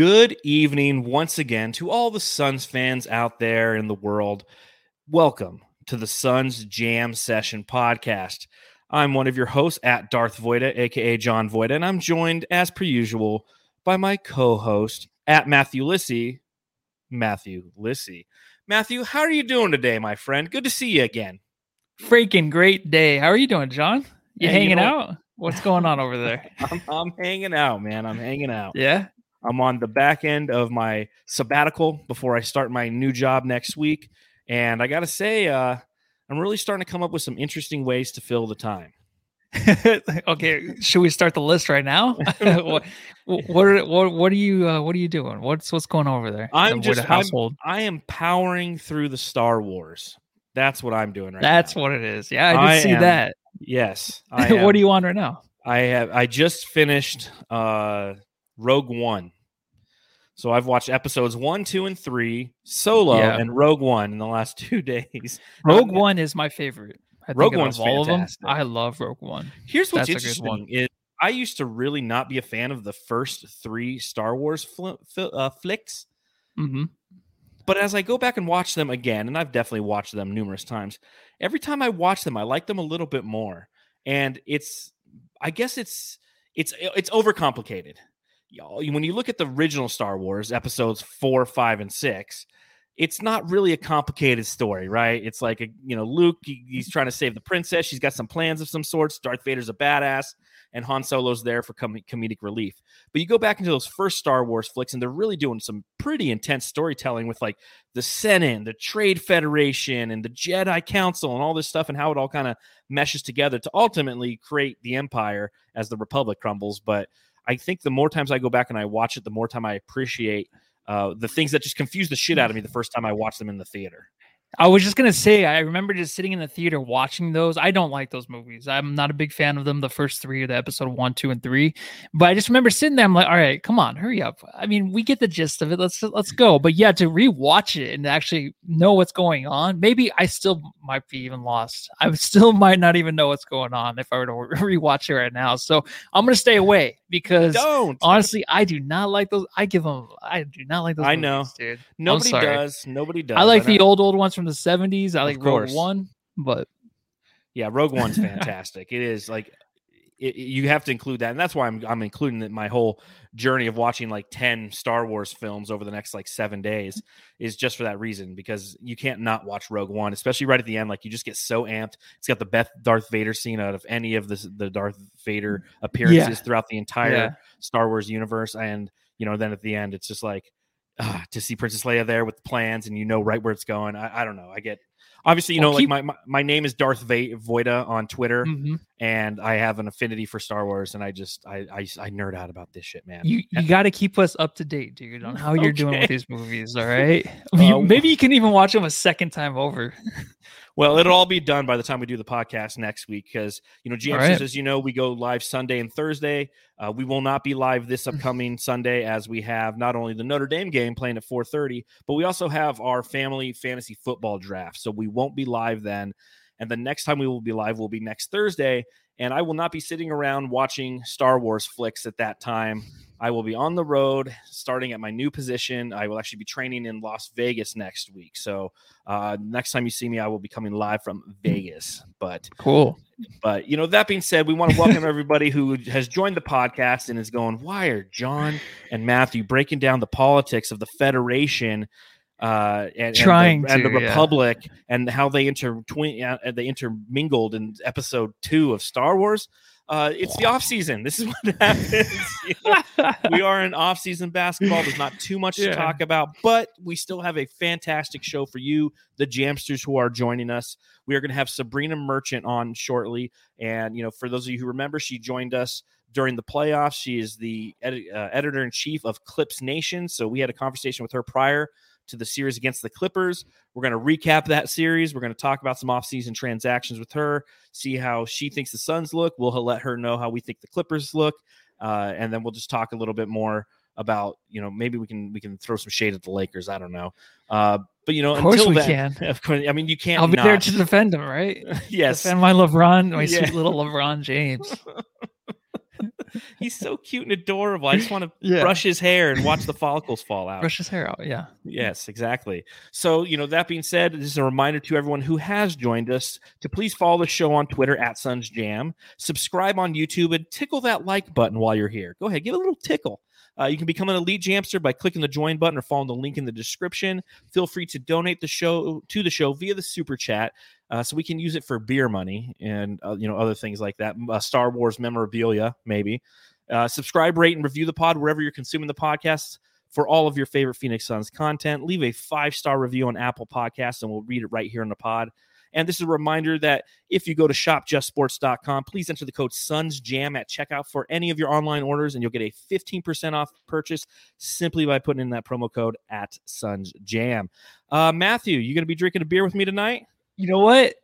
Good evening once again to all the Suns fans out there in the world. Welcome to the Suns Jam Session podcast. I'm one of your hosts at Darth Voida, aka John Voida, and I'm joined as per usual by my co-host at Matthew Lissy, Matthew Lissy. Matthew, how are you doing today, my friend? Good to see you again. Freaking great day. How are you doing, John? You you hanging know- out? What's going on over there? I'm, I'm hanging out, man. I'm hanging out. Yeah. I'm on the back end of my sabbatical before I start my new job next week. And I got to say, uh, I'm really starting to come up with some interesting ways to fill the time. okay. Should we start the list right now? what, what are what what are you uh, what are you doing? What's what's going on over there? I'm the just- Wood I'm- household. I am powering through the Star Wars. That's what I'm doing right That's now. what it is. Yeah, I did I see am- that. Yes. What are you on right now? I have I just finished uh Rogue One. So I've watched episodes one, two, and three, solo Yeah. and Rogue One in the last two days. Rogue Um, One is my favorite. I Rogue One's of all fantastic. of them. I love Rogue One. Here's what's That's a good one. interesting is I used to really not be a fan of the first three Star Wars fl- fi- uh, flicks, hmm but as I go back and watch them again, and I've definitely watched them numerous times, every time I watch them, I like them a little bit more. And it's, I guess it's it's it's overcomplicated. When you look at the original Star Wars episodes four, five, and six, it's not really a complicated story, right? It's like a you know Luke, he- he's trying to save the princess. She's got some plans of some sorts. Darth Vader's a badass, and Han Solo's there for com- comedic relief. But you go back into those first Star Wars flicks, and they're really doing some pretty intense storytelling with like the Senate, the Trade Federation, and the Jedi Council, and all this stuff, and how it all kind of meshes together to ultimately create the Empire as the Republic crumbles. But I think the more times I go back and I watch it, the more time I appreciate uh, the things that just confuse the shit out of me the first time I watched them in the theater. I was just gonna say, I remember just sitting in the theater watching those. I don't like those movies. I'm not a big fan of them. The first three, the episode one, two, and three. But I just remember sitting there. I'm like, all right, come on, hurry up. I mean, we get the gist of it. Let's let's go. But yeah, to rewatch it and actually know what's going on, maybe I still might be even lost. I still might not even know what's going on if I were to rewatch it right now. So I'm gonna stay away because Don't. honestly, I do not like those. I give them. I do not like those. I know. dude. Nobody does. Nobody does. I like And the old old ones from the 70s. I like Rogue. One, but Yeah, Rogue One's fantastic. it is like it, you have to include that, and that's why I'm I'm including it. My whole journey of watching like ten Star Wars films over the next like seven days is just for that reason because you can't not watch Rogue One, especially right at the end. Like you just get so amped. It's got the best Darth Vader scene out of any of the the Darth Vader appearances throughout the entire Yeah. Star Wars universe, and you know then at the end it's just like. ah, to see Princess Leia there with the plans, and you know right where it's going. I, I don't know. I get obviously, you Well, know, keep- like my, my my name is Darth Va- Voida on Twitter Mhm. And I have an affinity for Star Wars, and I just I I, I nerd out about this shit, man. you you got to keep us up to date, dude, on how you're doing with these movies. All right, Uh, maybe you can even watch them a second time over. well, it'll all be done by the time we do the podcast next week, because you know, James, right. as you know, we go live Sunday and Thursday. Uh, we will not be live this upcoming Sunday, as we have not only the Notre Dame game playing at 4:30, but we also have our family fantasy football draft, so we won't be live then. And the next time we will be live will be next Thursday, and I will not be sitting around watching Star Wars flicks at that time. I will be on the road starting at my new position. I will actually be training in Las Vegas next week. So uh, next time you see me, I will be coming live from Vegas. But Cool. but you know that being said, we want to welcome everybody who has joined the podcast and is going, why are John and Matthew breaking down the politics of the Federation? Uh, and, and the- Trying and the, to, yeah. Republic and how they intertwin, uh, they intermingled in episode two of Star Wars. Uh, it's the off season. This is what happens. you know? we are in off-season basketball. There's not too much to talk about, but we still have a fantastic show for you, the Jamsters who are joining us. We are going to have Sabreena Merchant on shortly, and you know, for those of you who remember, she joined us during the playoffs. She is the edi- uh, editor in chief of Clips Nation. So we had a conversation with her prior to the series against the Clippers. We're going to recap that series. We're going to talk about some off-season transactions with her, see how she thinks the Suns look. We'll let her know how we think the Clippers look, uh, and then we'll just talk a little bit more about you know maybe we can we can throw some shade at the Lakers. I don't know, uh, but you know Of course until we then, can. Of course, I mean you can't. I'll be not. there to defend them, right? yes, Defend my LeBron, my Yeah. sweet little LeBron James. He's so cute and adorable. I just want to Yeah. brush his hair and watch the follicles fall out. Brush his hair out. Yeah. Yes, exactly. So, you know, that being said, this is a reminder to everyone who has joined us to please follow the show on Twitter at Suns Jam, subscribe on YouTube, and tickle that like button while you're here. Go ahead, give it a little tickle. Uh, you can become an elite jamster by clicking the join button or following the link in the description. Feel free to donate the show to the show via the super chat, uh, so we can use it for beer money and uh, you know other things like that. Uh, Star Wars memorabilia, maybe. Uh, subscribe, rate, and review the pod wherever you're consuming the podcast for all of your favorite Phoenix Suns content. Leave a five star review on Apple Podcasts, and we'll read it right here on the pod. And this is a reminder that if you go to shopjustsports.com, please enter the code SUNSJAM at checkout for any of your online orders, and you'll get a 15% off purchase simply by putting in that promo code at SUNSJAM. Uh, Matthew, you going to be drinking a beer with me tonight? You know what?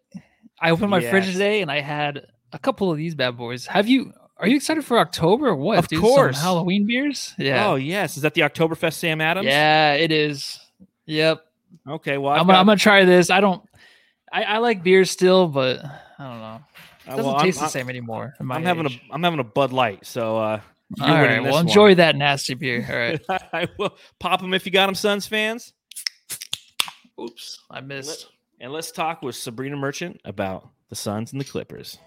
I opened my fridge today and I had a couple of these bad boys. Have you? Are you excited for October or what? Of dude? course. Some Halloween beers. Yeah. Oh, yes. Is that the Oktoberfest Sam Adams? yeah, it is. Yep. Okay. Well, I've I'm, gonna- got- I'm gonna try this. I don't. I, I like beer still, but I don't know. It uh, doesn't well, taste I'm, the same anymore. I'm having a. I'm having a Bud Light, so uh, All right. Well, one. enjoy that nasty beer. All right. I will pop them if you got them, Suns fans. Oops, I missed. And let's talk with Sabreena Merchant about the Suns and the Clippers.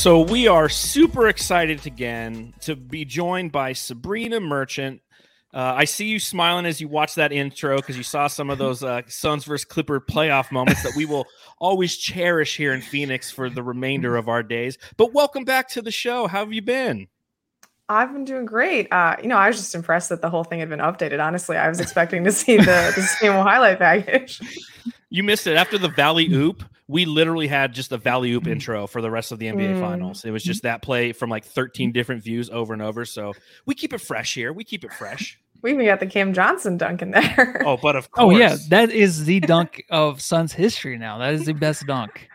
So we are super excited again to be joined by Sabreena Merchant. Uh, I see you smiling as you watch that intro because you saw some of those uh, Suns versus Clipper playoff moments that we will always cherish here in Phoenix for the remainder of our days. But welcome back to the show. How have you been? I've been doing great. Uh, you know, I was just impressed that the whole thing had been updated. Honestly, I was expecting to see the the same highlight package. You missed it after the Valley Oop. We literally had just a Valley Oop intro for the rest of the NBA Mm. Finals. It was just that play from like 13 different views over and over. So we keep it fresh here. We keep it fresh. We even got the Cam Johnson dunk in there. Oh, but of course. Oh yeah, that is the dunk of Suns history now. That is the best dunk.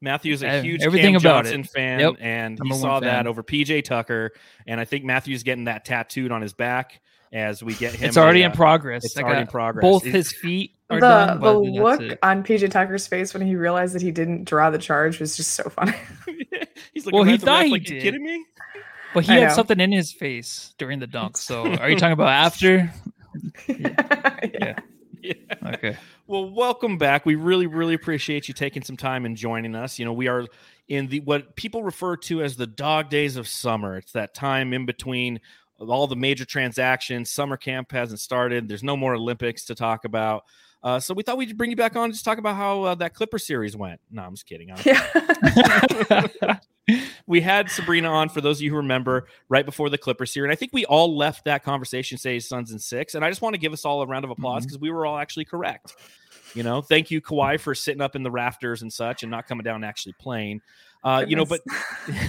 Matthew's a huge everything Cam about Johnson it. fan, Yep. and he Number one saw that over PJ Tucker. And I think Matthew's getting that tattooed on his back as we get him. It's already a, in uh, progress. It's I already in progress. Both It- his feet are the done. the look on PJ Tucker's face when he realized that he didn't draw the charge was just so funny. He's looking Well, he at the ref thought he like, you did. kidding me? But he I had know. something in his face during the dunk. So are you talking about after? yeah. Yeah. Okay. Well, welcome back. We really, really appreciate you taking some time and joining us. You know, we are in the what people refer to as the dog days of summer. It's that time in between all the major transactions. Summer camp hasn't started. There's no more Olympics to talk about. Uh, so we thought we'd bring you back on to just talk about how uh, that Clipper series went. No, I'm just kidding. I'm- Yeah. we had Sabreena on for those of you who remember right before the Clippers here, And I think we all left that conversation say Suns and six. And I just want to give us all a round of applause because we were all actually correct. You know, thank you, Kawhi, for sitting up in the rafters and such and not coming down and actually playing. Uh, you know, but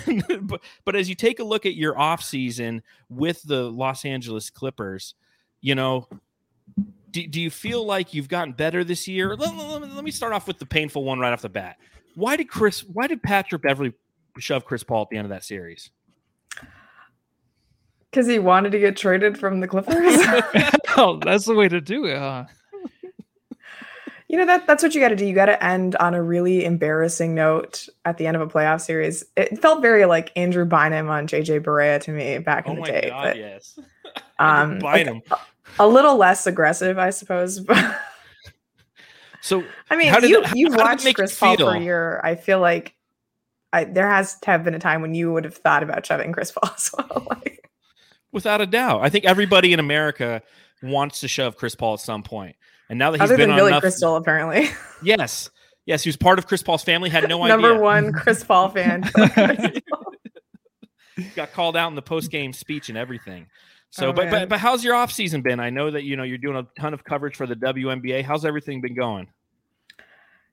but but as you take a look at your off season with the Los Angeles Clippers, you know, do, do you feel like you've gotten better this year? Let, let- let me start off with the painful one right off the bat. Why did Chris? Why did Patrick Beverley shove Chris Paul at the end of that series? Because he wanted to get traded from the Clippers. oh, that's the way to do it, huh? you know that that's what you got to do. You got to end on a really embarrassing note at the end of a playoff series. It felt very like Andrew Bynum on JJ Barea to me back in oh the my day, god, but yes. um, like, Bynum. a little less aggressive, I suppose. So I mean, you it- how- you've how watched Chris Paul for a year. I feel like I, there has to have been a time when you would have thought about shoving Chris Paul as well. like, without a doubt, I think everybody in America wants to shove Chris Paul at some point. And now that he's other been than on Billy enough, Crystal, apparently, yes, yes, he was part of Chris Paul's family. Had no number idea. Number one Chris Paul fan. got called out in the post game speech and everything. So, Oh, but, man. but but how's your off season been? I know that you know you're doing a ton of coverage for the WNBA. How's everything been going?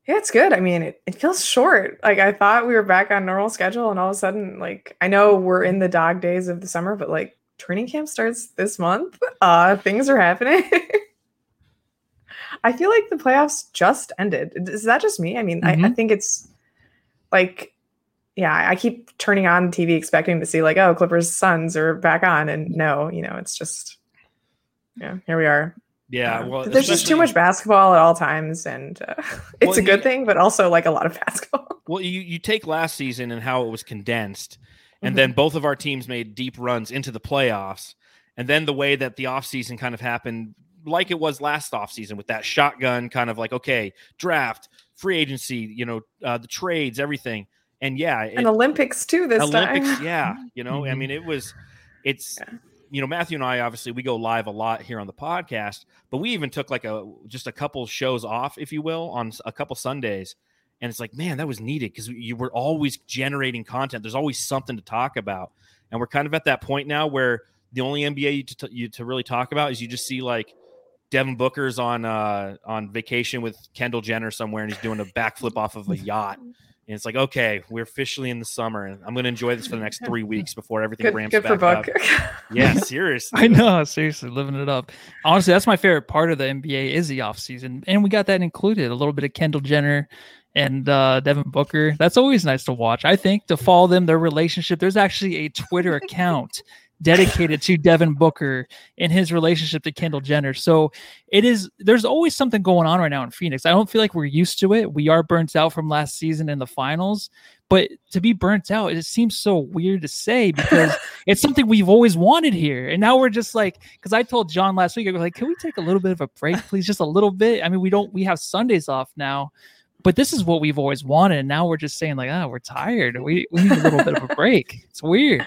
Yeah, it's good. I mean, it, it feels short. Like I thought we were back on normal schedule, and all of a sudden, like I know we're in the dog days of the summer, but like training camp starts this month. Uh things are happening. I feel like the playoffs just ended. Is that just me? I mean, I, I Mhm. think it's like, yeah, I keep turning on TV expecting to see like, oh, Clippers Suns are back on, and no, you know, it's just, yeah, here we are. Yeah, Uh, well, there's just too much basketball at all times, and uh, it's Well, a good you- thing, but also like a lot of basketball. Well, you you take last season and how it was condensed, and Mhm. then both of our teams made deep runs into the playoffs, and then the way that the offseason kind of happened, like it was last offseason with that shotgun kind of like okay, draft, free agency, you know, uh, the trades, everything, and yeah, it, and Olympics too this Olympics, time. yeah, you know, I Mhm. mean, it was, it's, Yeah. You know, Matthew and I obviously we go live a lot here on the podcast, but we even took like a just a couple shows off, if you will, on a couple Sundays, and it's like, man, that was needed because you were always generating content. There's always something to talk about, and we're kind of at that point now where the only NBA you to, you to really talk about is you just see like. Devin Booker's on uh on vacation with Kendall Jenner somewhere and he's doing a backflip off of a yacht. And it's like, okay, we're officially in the summer, and I'm going to enjoy this for the next three weeks before everything Good, ramps good for back up. Yeah, seriously. I know, seriously, living it up. Honestly, that's my favorite part of the NBA is the offseason. And we got that included. A little bit of Kendall Jenner and uh, Devin Booker. That's always nice to watch. I think to follow them, their relationship. There's actually a Twitter account dedicated to Devin Booker and his relationship to Kendall Jenner. So it is there's always something going on right now in Phoenix. I don't feel like we're used to it. We are burnt out from last season in the finals, but to be burnt out, it seems so weird to say because it's something we've always wanted here. And now we're just like, because I told John last week, I was like, can we take a little bit of a break, please? Just a little bit. I mean, we don't, we have Sundays off now, but this is what we've always wanted. And now we're just saying, like, ah, we're tired. We, we need a little bit of a break. It's weird.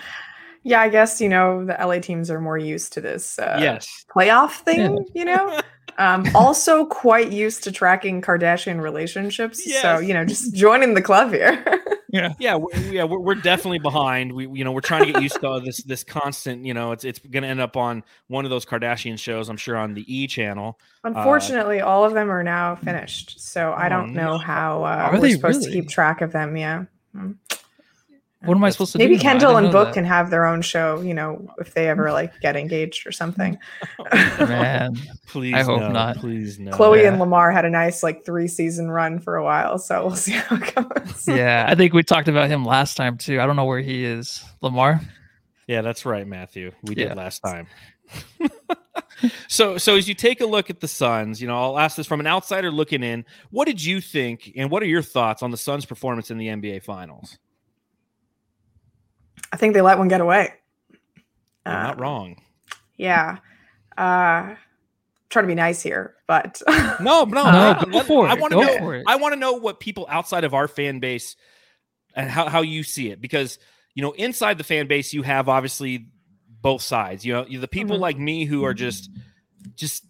Yeah, I guess you know the LA teams are more used to this uh, yes. playoff thing. You know, um, also quite used to tracking Kardashian relationships. So you know, just joining the club here. Yeah. Yeah, we, yeah, we're, we're definitely behind. We, you know, we're trying to get used to this this constant. You know, it's it's going to end up on one of those Kardashian shows. I'm sure on the E channel. Unfortunately, all of them are now finished. So I Oh, don't know no. how uh, we're supposed to keep track of them. Yeah. Mm. What am I supposed to Maybe do? now? I Kendall didn't and Book that. can have their own show. You know, if they ever like get engaged or something. Man, Please, I hope no, not. Please no. Khloe Yeah. and Lamar had a nice like three season run for a while, so we'll see how it goes. yeah, I think we talked about him last time too. I don't know where he is. Lamar. Yeah, that's right, Matthew. We did Yeah. last time. so, so as you take a look at the Suns, you know, I'll ask this from an outsider looking in. What did you think, and what are your thoughts on the Suns' performance in the NBA Finals? I think they let one get away. You're not wrong. Yeah. Uh trying to be nice here, but No, no, No, I- go for I it. want to know. it. I want to know what people outside of our fan base and how, how you see it because you know inside the fan base you have obviously both sides. You know, the people Mhm. like me who are just just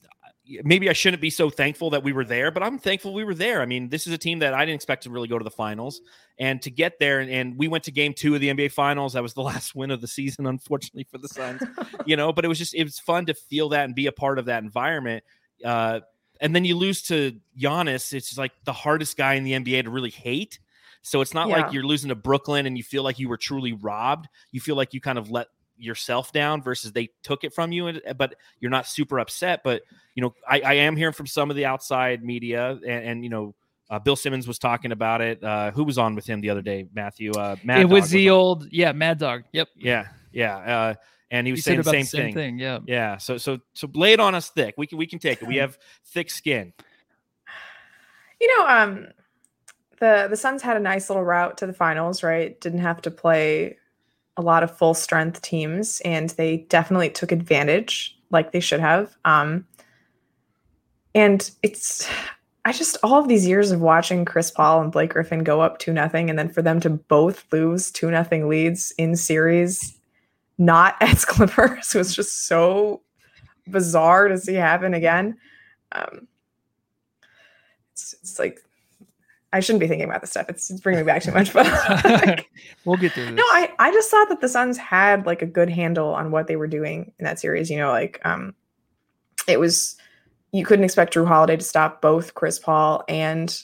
maybe I shouldn't be so thankful that we were there, but I'm thankful we were there. I mean, this is a team that I didn't expect to really go to the finals, and to get there, and, and we went to Game Two of the NBA Finals. That was the last win of the season, unfortunately for the Suns. you know, but it was just it was fun to feel that and be a part of that environment. Uh, and then you lose to Giannis. It's like the hardest guy in the NBA to really hate. So it's not Yeah. like you're losing to Brooklyn and you feel like you were truly robbed. You feel like you kind of let yourself down versus they took it from you, and, but you're not super upset. But you know, I, I am hearing from some of the outside media, and, and you know, uh, Bill Simmons was talking about it. Uh, who was on with him the other day? Matthew. Uh, Mad it Dog was the on. old, yeah, Mad Dog. Yep. Yeah, yeah. Uh, and he He was said saying the same, the same thing. thing. Yeah. Yeah. So so so lay it on us thick. We can we can take it. We have thick skin. you know, um the the Suns had a nice little route to the finals, right? Didn't have to play a lot of full strength teams, and they definitely took advantage, like they should have. Um, and it's, I just all of these years of watching Chris Paul and Blake Griffin go up two nothing, and then for them to both lose two nothing leads in series, not as Clippers, was just so bizarre to see happen again. Um, it's, it's like I shouldn't be thinking about this stuff. It's, it's bringing me back too much, but like, we'll get through this. no, I I just thought that the Suns had like a good handle on what they were doing in that series. You know, like um, it was you couldn't expect Jrue Holiday to stop both Chris Paul and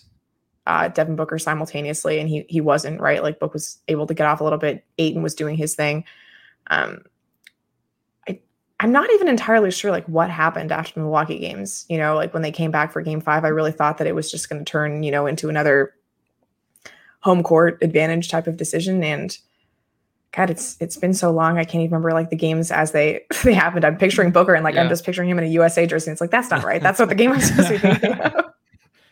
uh, Devin Booker simultaneously, and he he wasn't right. Like Book was able to get off a little bit. Ayton was doing his thing. Um, I'm not even entirely sure like what happened after the Milwaukee games. You know, like when they came back for game five, I really thought that it was just going to turn, you know, into another home court advantage type of decision. And God, it's it's been so long. I can't even remember like the games as they they happened. I'm picturing Booker and like Yeah. I'm just picturing him in a USA jersey. It's like that's not right. That's what the game I'm supposed to be thinking of.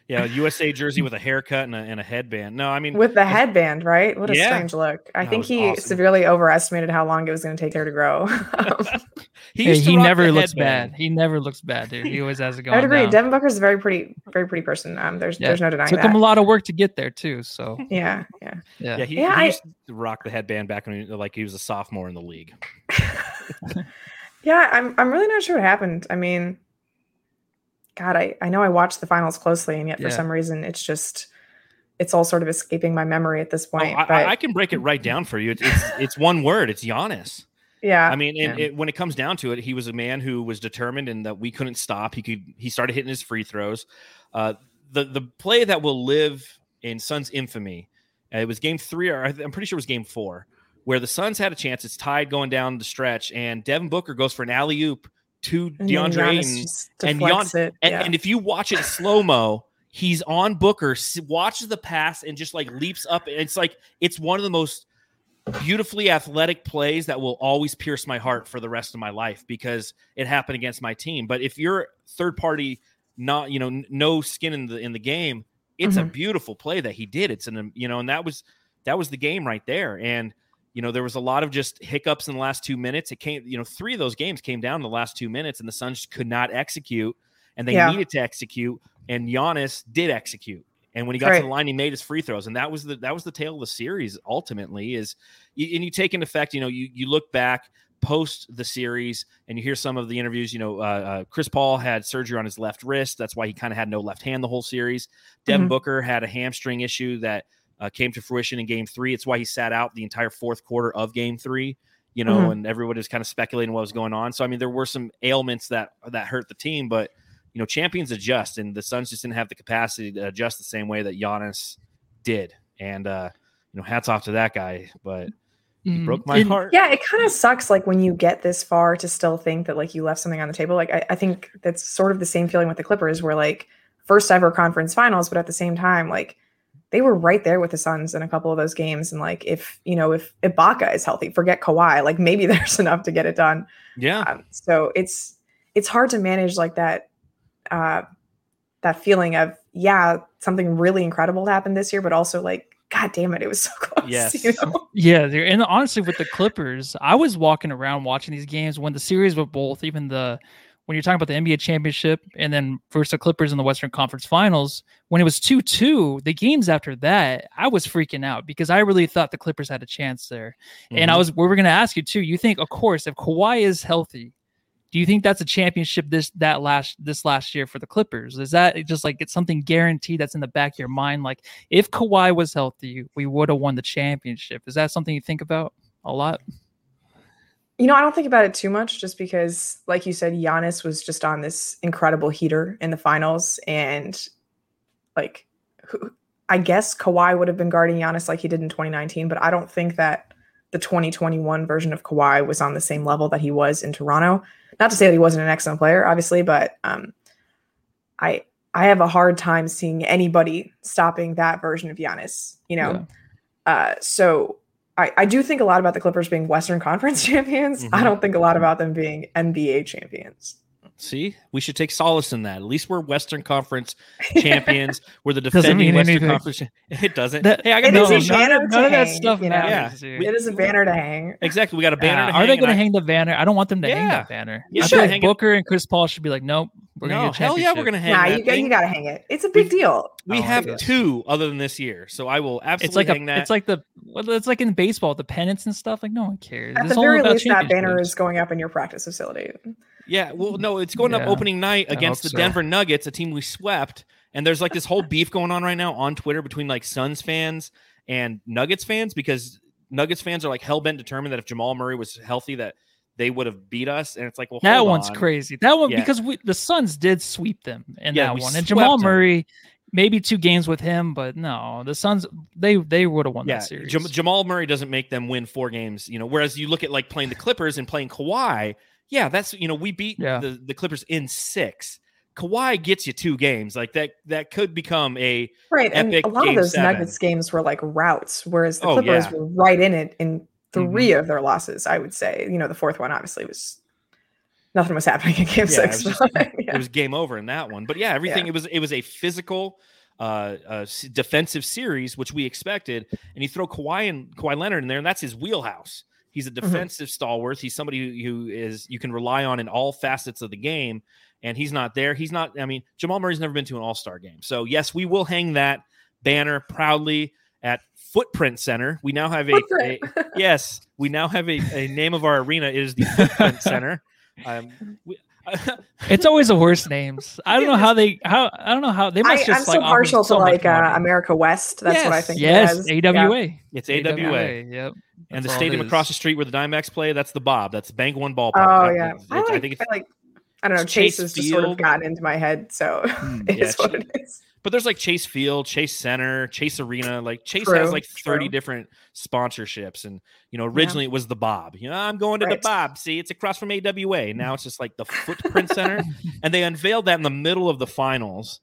Yeah, USA jersey with a haircut and a, and a headband. No, I mean with the headband, right? What a Yeah. strange look. I That think he awesome. severely overestimated how long it was going to take there to grow. he, Hey, to he never looks headband. bad. He never looks bad, dude. He always has it going. I would agree. down. Devin Booker's a very pretty, very pretty person. Um, there's Yeah. there's no denying that. Took that. him a lot of work to get there too. So yeah, yeah. yeah, Yeah, he, Yeah, he I- used to rock the headband back when he, like he was a sophomore in the league. Yeah, I'm I'm really not sure what happened. I mean, God, I, I know I watched the finals closely, and yet for Yeah. some reason it's just it's all sort of escaping my memory at this Oh, point. I, but I- I can break it right down for you. It's it's, it's one word. It's Giannis. yeah, I mean, and Yeah. it, when it comes down to it, he was a man who was determined and that we couldn't stop. He could. He started hitting his free throws. Uh, the the play that will live in Suns infamy. uh, it was game three, or I'm pretty sure it was game four, where the Suns had a chance. It's tied going down the stretch, and Devin Booker goes for an alley oop to and DeAndre Ayton. and deflects it. And, yeah. and if you watch it slow mo, he's on Booker, watches the pass, and just like leaps up. It's like it's one of the most beautifully athletic plays that will always pierce my heart for the rest of my life because it happened against my team. But if you're third party, not you know, no skin in the in the game, it's a mm-hmm. beautiful play that he did. It's an you know, and that was that was the game right there. And you know, there was a lot of just hiccups in the last two minutes. It came, you know, three of those games came down in the last two minutes, and the Suns could not execute, and they Yeah. needed to execute, and Giannis did execute. And when he got to the line, he made his free throws, and that was the that was the tale of the series. Ultimately, is and you take into effect, you know, you you look back post the series, and you hear some of the interviews. You know, uh, uh, Chris Paul had surgery on his left wrist. That's why he kind of had no left hand the whole series. Devin Mhm. Booker had a hamstring issue that uh, came to fruition in game three. It's why he sat out the entire fourth quarter of game three, you know, Mhm. and everybody was kind of speculating what was going on. So, I mean, there were some ailments that, that hurt the team, but, you know, champions adjust, and the Suns just didn't have the capacity to adjust the same way that Giannis did. And, uh, you know, hats off to that guy, but he Mm, broke my and- heart. yeah, it kind of sucks like when you get this far to still think that like you left something on the table. Like I, I think that's sort of the same feeling with the Clippers, where like first ever conference finals, but at the same time, like they were right there with the Suns in a couple of those games. And like if you know if Ibaka is healthy, forget Kawhi, like maybe there's enough to get it done. Yeah. Um, so it's it's hard to manage like that uh that feeling of yeah something really incredible happened this year, but also like god damn it, it was so close. Yes. You know? Yeah, they're, and honestly, with the Clippers, I was walking around watching these games when the series were both, even the when you're talking about the NBA championship and then versus the Clippers in the Western Conference Finals, when it was 2 2, the games after that, I was freaking out because I really thought the Clippers had a chance there. And I Mhm. was, we were going to ask you too. You think, of course, if Kawhi is healthy, do you think that's a championship this that last this last year for the Clippers? Is that just like it's something guaranteed that's in the back of your mind? Like if Kawhi was healthy, we would have won the championship. Is that something you think about a lot? You know, I don't think about it too much just because, like you said, Giannis was just on this incredible heater in the finals. And, like, I guess Kawhi would have been guarding Giannis like he did in 2019, but I don't think that the 2021 version of Kawhi was on the same level that he was in Toronto. Not to say that he wasn't an excellent player, obviously, but um, I I have a hard time seeing anybody stopping that version of Giannis. You know, uh, so I, I do think a lot about the Clippers being Western Conference champions. I Mhm. don't think a lot about them being NBA champions. See, we should take solace in that. At least we're Western Conference champions. We're the defending Western anything. Conference. cha- It doesn't. That- hey, I got It no, is a none, banner of- to none of that stuff you know? matters. Yeah, we- it is a banner to hang. exactly. We got a banner Yeah, to are they going to I- hang the banner? I don't want them to hang Yeah. that banner. You I should feel like hang it. Booker and Chris Paul should be like, nope, we're No, going to get a hell yeah, we're going to hang Nah, that you, got, thing. you got to hang it. It's a big We've- deal. We Oh, have yeah. two other than this year, so I will absolutely It's like a, hang that. it's like the, well, it's like in baseball, the pennants and stuff. Like no one cares. At It's the all very about least, that banner is going up in your practice facility. yeah, well, no, it's going up opening night against the so. Denver Nuggets, a team we swept, and there's like this whole beef going on right now on Twitter between like Suns fans and Nuggets fans because Nuggets fans are like hell bent determined that if Jamal Murray was healthy, that they would have beat us, and it's like, well, That hold one's on. crazy. That one Yeah. because we, the Suns did sweep them in Yeah, that one, and swept Jamal them. Murray, maybe two games with him, but no, the Suns they they would have won Yeah, that series. Jam- Jamal Murray doesn't make them win four games, you know. Whereas you look at like playing the Clippers and playing Kawhi, yeah, that's you know we beat Yeah. the the Clippers in six. Kawhi gets you two games like that. That could become a Right. And a lot game of those seven. Nuggets games were like routes, whereas the Oh, Clippers yeah. Were right in it in 3 of their losses, I would say. You know, the fourth one obviously was nothing was happening in game Yeah, it six. was but, it was game over in that one. But yeah, everything it was it was a physical uh, uh defensive series which we expected and you throw Kawhi and Kawhi Leonard in there and that's his wheelhouse. He's a Mm-hmm. defensive stalwart. He's somebody who, who is you can rely on in all facets of the game and he's not there. He's not I mean Jamal Murray's never been to an All-Star game. So yes, we will hang that banner proudly at Footprint Center. We now have a, a yes, we now have a, a name of our arena It is the Footprint Center. Um, we, It's always the worst names. I don't know how they how I don't know how they must I, just I'm like so offer partial so to much like uh. America West. That's what I think. it Yes, is. AWA. Yeah. it's AWA. Yep. And the That's all stadium across the street where the Diamondbacks play, that's the Bob. That's Bank One Ballpark. Oh That- yeah. it's- I, like, I think it's, I like I don't know. Chase Chase has just sort of Field. gotten into my head, so Hmm. it is Yeah, what it is. But there's like Chase Field, Chase Center, Chase Arena. Like Chase True, has like 30 true. different sponsorships. And, you know, originally it was the Bob. You know, I'm going to Right. the Bob. See, it's across from AWA. Now it's just like the Footprint Center. And they unveiled that in the middle of the finals.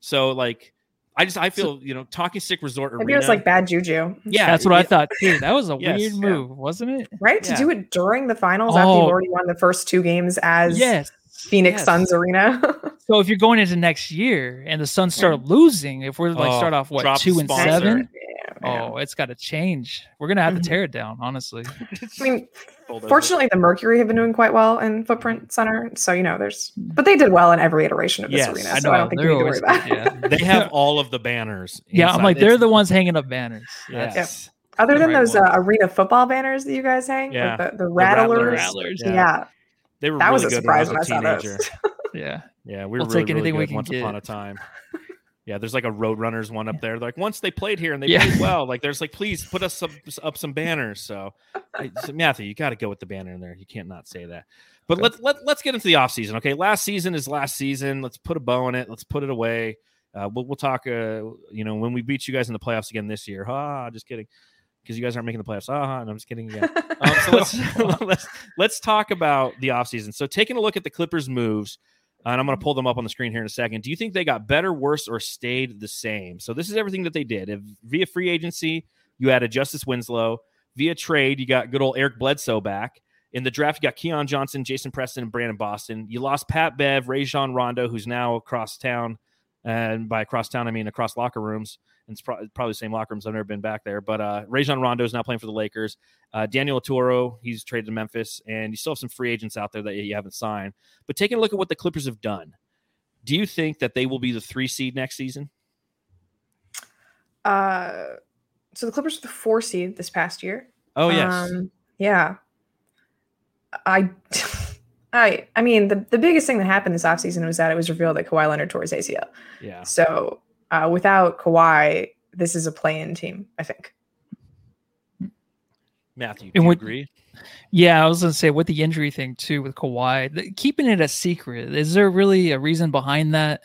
So, like, I just, I feel, you know, Talking Stick Resort Maybe Arena. it was like bad juju, yeah, That's what I thought too. That was a Yes. weird Yeah. move, wasn't it? right? Yeah. To do it during the finals after you've Oh. already won the first two games as Yes. Phoenix Yes. Suns Arena. So if you're going into next year and the Suns start losing, if we're like Oh, start off what two and sponsor. seven, yeah, yeah. oh, it's got to change. We're gonna have to Mhm. tear it down, honestly. I mean, fortunately, the Mercury have been doing quite well in Footprint Center, so you know, there's, but they did well in every iteration of this Yes, arena, I so I don't think we they're need to worry about. good, it. they have all of the banners. Yeah, I'm inside. like they're the ones hanging up banners. That's- Yes. Other than Right those uh, arena football banners that you guys hang, like Yeah. the, the Rattlers. rattlers, Rattlers, yeah, yeah. They were that was really a good when I surprise was when a I saw teenager. those. Yeah. Yeah, we were We'll really, take anything really we good can once upon a time. Yeah, there's like a Roadrunners one up there. Like once they played here and they Yeah. played well, like there's like please put us some, up some banners. So, I- so Matthew, you got to go with the banner in there. You can't not say that. But let's let, let's get into the off season. Okay, last season is last season. Let's put a bow on it. Let's put it away. Uh, we'll we'll talk. Uh, you know, when we beat you guys in the playoffs again this year. Ah, just kidding. Because you guys aren't making the playoffs. Ah, and I'm just kidding again. Um, so let's let's let's talk about the offseason. So taking a look at the Clippers' moves, and I'm going to pull them up on the screen here in a second. Do you think they got better, worse, or stayed the same? So this is everything that they did. If, via free agency, you added Justice Winslow. Via trade, you got good old Eric Bledsoe back. In the draft, you got Keon Johnson, Jason Preston, and Brandon Boston. You lost Pat Bev, Rajon Rondo, who's now across town. And by across town, I mean across locker rooms. And it's pro- probably the same locker rooms. I've never been back there. But uh, Rajon Rondo is now playing for the Lakers. Uh, Daniel Oturu, he's traded to Memphis. And you still have some free agents out there that you haven't signed. But taking a look at what the Clippers have done, do you think that they will be the three seed next season? Uh, so the Clippers were the four seed this past year. Oh, yes. Um, yeah. I, I, I mean, the, the biggest thing that happened this offseason was that it was revealed that Kawhi Leonard tore his ACL. yeah. So uh, without Kawhi, this is a play-in team. I think. Matthew, do And you agree? Yeah, I was gonna say with the injury thing too with Kawhi, the, keeping it a secret. Is there really a reason behind that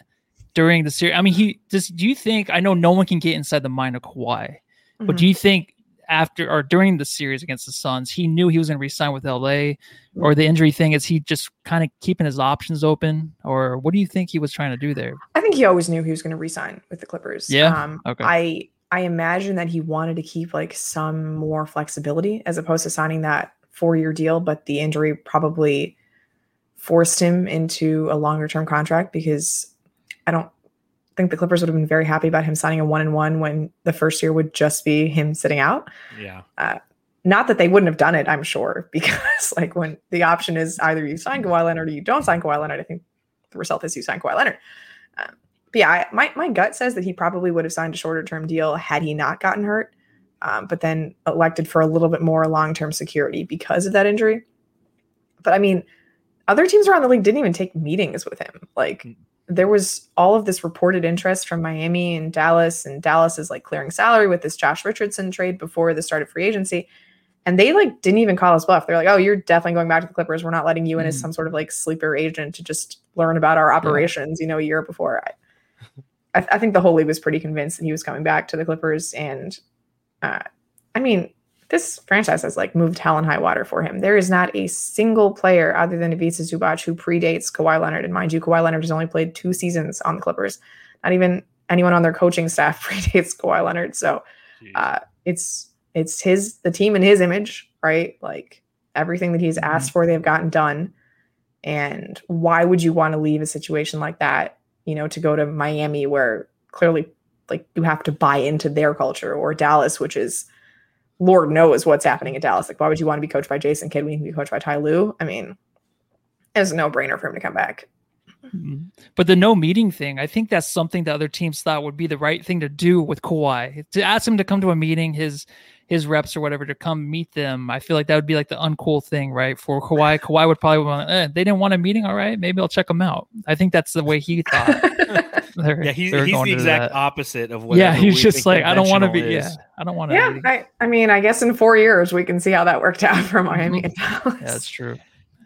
during the series? I mean, he does. Do you think? I know no one can get inside the mind of Kawhi, but Mhm. do you think after or during the series against the Suns, he knew he was going to resign with LA, or the injury thing is he just kind of keeping his options open, or what do you think he was trying to do there? I think he always knew he was going to resign with the Clippers. Yeah? Um, Okay. I I imagine that he wanted to keep like some more flexibility as opposed to signing that four year deal, but the injury probably forced him into a longer term contract because I don't think the Clippers would have been very happy about him signing a one and one when the first year would just be him sitting out. Yeah. Not that they wouldn't have done it, I'm sure, because like when the option is either you sign Kawhi Leonard or you don't sign Kawhi Leonard, I think the result is you sign Kawhi Leonard. Um, but yeah, I, my my gut says that he probably would have signed a shorter term deal had he not gotten hurt, um, but then elected for a little bit more long term security because of that injury. But I mean, other teams around the league didn't even take meetings with him. Like Mm. There was all of this reported interest from Miami and Dallas, and Dallas is like clearing salary with this Josh Richardson trade before the start of free agency. And they like didn't even call us bluff. They're like, "Oh, you're definitely going back to the Clippers. We're not letting you in as Mm. some sort of like sleeper agent to just learn about our operations." You know, a year before. I, I, I think the whole league was pretty convinced that he was coming back to the Clippers. And uh, I mean, this franchise has like moved hell and high water for him. There is not a single player other than Ivica Zubac who predates Kawhi Leonard. And mind you, Kawhi Leonard has only played two seasons on the Clippers. Not even anyone on their coaching staff predates Kawhi Leonard. So uh, it's it's his the team in his image, right? Like everything that he's mm-hmm. asked for, they've gotten done. And why would you want to leave a situation like that, you know, to go to Miami where clearly like you have to buy into their culture or Dallas, which is Lord knows what's happening in Dallas. Like, why would you want to be coached by Jason Kidd when you can be coached by Ty Lue? I mean, it's a no brainer for him to come back. Mm-hmm. But the no meeting thing, I think that's something that other teams thought would be the right thing to do with Kawhi. To ask him to come to a meeting, his his reps or whatever to come meet them. I feel like that would be like the uncool thing, right? For Kawhi, Kawhi would probably want. Eh, they didn't want a meeting, all right. Maybe I'll check them out. I think that's the way he thought. yeah, he's, he's the exact opposite of what. Yeah, he's just like I don't want to be. Is. Yeah, I don't want to. Yeah, I, I mean, I guess in four years we can see how that worked out for Miami and Dallas. Yeah, that's true.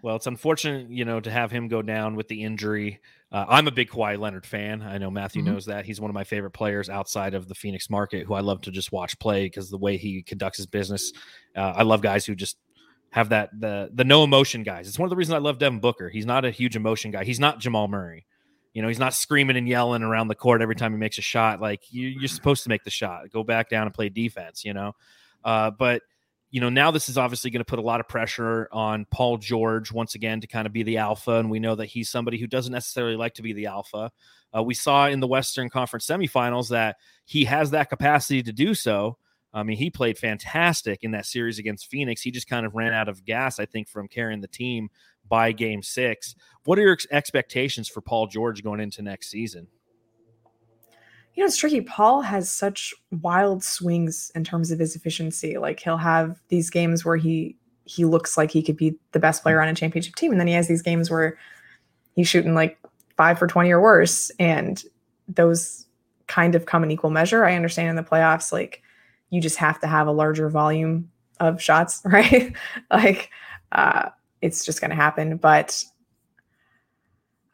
Well, it's unfortunate, you know, to have him go down with the injury. Uh, I'm a big Kawhi Leonard fan. I know Matthew mm-hmm. knows that. He's one of my favorite players outside of the Phoenix market who I love to just watch play because the way he conducts his business. Uh, I love guys who just have that the the no emotion guys. It's one of the reasons I love Devin Booker. He's not a huge emotion guy. He's not Jamal Murray. You know, he's not screaming and yelling around the court every time he makes a shot. Like you, are supposed to make the shot, go back down and play defense. You know, uh, but you know, now this is obviously going to put a lot of pressure on Paul George once again to kind of be the alpha. And we know that he's somebody who doesn't necessarily like to be the alpha. Uh, we saw in the Western Conference semifinals that he has that capacity to do so. I mean, he played fantastic in that series against Phoenix. He just kind of ran out of gas, I think, from carrying the team by game six. What are your expectations for Paul George going into next season? you know, it's tricky. Paul has such wild swings in terms of his efficiency. Like he'll have these games where he he looks like he could be the best player on a championship team, and then he has these games where he's shooting like five for twenty or worse, and those kind of come in equal measure. I understand in the playoffs, like you just have to have a larger volume of shots, right? like uh, it's just going to happen. But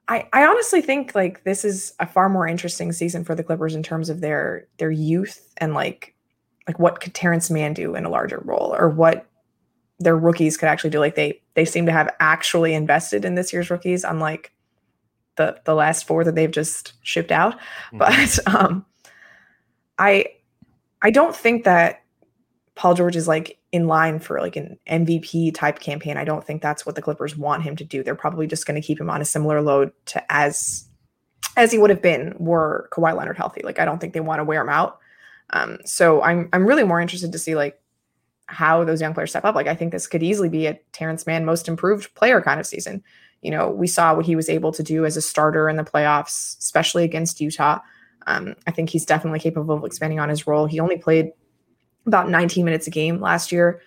I, I honestly think like this is a far more interesting season for the Clippers in terms of their their youth and like like what could Terance Mann do in a larger role or what their rookies could actually do. Like they they seem to have actually invested in this year's rookies, unlike the the last four that they've just shipped out. Mm-hmm. But um I I don't think that Paul George is like in line for like an MVP type campaign. I don't think that's what the Clippers want him to do. They're probably just going to keep him on a similar load to as as he would have been were Kawhi Leonard healthy. Like I don't think they want to wear him out. Um, so I'm I'm really more interested to see like how those young players step up. Like I think this could easily be a Terance Mann most improved player kind of season. You know, we saw what he was able to do as a starter in the playoffs, especially against Utah. Um, I think he's definitely capable of expanding on his role. He only played about 19 minutes a game last year.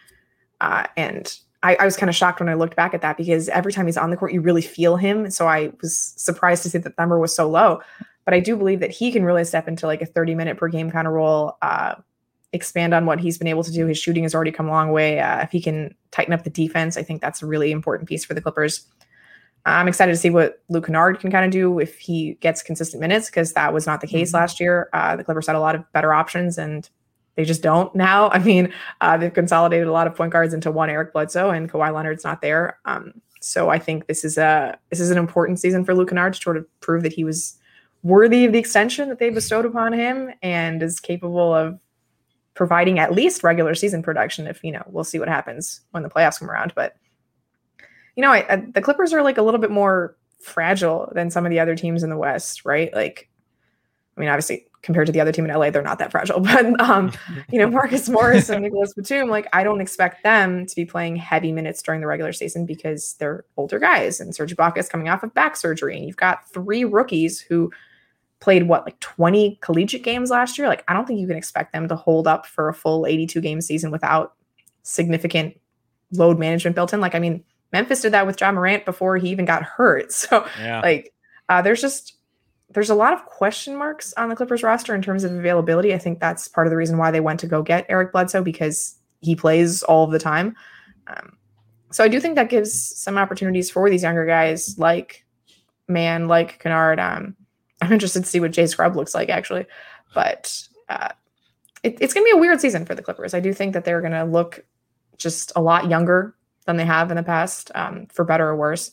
Uh, and I, I was kind of shocked when I looked back at that because every time he's on the court, you really feel him. So I was surprised to see that number was so low. But I do believe that he can really step into like a 30 minute per game kind of role, uh, expand on what he's been able to do. His shooting has already come a long way. Uh, if he can tighten up the defense, I think that's a really important piece for the Clippers. I'm excited to see what Luke Kennard can kind of do if he gets consistent minutes because that was not the case mm-hmm. last year. Uh, the Clippers had a lot of better options and they just don't now. I mean, uh, they've consolidated a lot of point guards into one Eric Bledsoe, and Kawhi Leonard's not there. Um, so I think this is a this is an important season for Luke Kennard to sort of prove that he was worthy of the extension that they bestowed upon him and is capable of providing at least regular season production. If you know, we'll see what happens when the playoffs come around. But you know, I, I, the Clippers are like a little bit more fragile than some of the other teams in the West, right? Like, I mean, obviously compared to the other team in LA, they're not that fragile. But um, you know, Marcus Morris and Nicolas Batum, like I don't expect them to be playing heavy minutes during the regular season because they're older guys. And Serge Ibaka is coming off of back surgery, and you've got three rookies who played what like 20 collegiate games last year. Like I don't think you can expect them to hold up for a full 82 game season without significant load management built in. Like I mean, Memphis did that with Ja Morant before he even got hurt. So yeah. like uh, there's just there's a lot of question marks on the Clippers roster in terms of availability. I think that's part of the reason why they went to go get Eric Bledsoe because he plays all of the time. Um, so I do think that gives some opportunities for these younger guys like Mann, like Kennard. Um, I'm interested to see what Jay Scrubb looks like actually, but uh, it, it's going to be a weird season for the Clippers. I do think that they're going to look just a lot younger than they have in the past, um, for better or worse.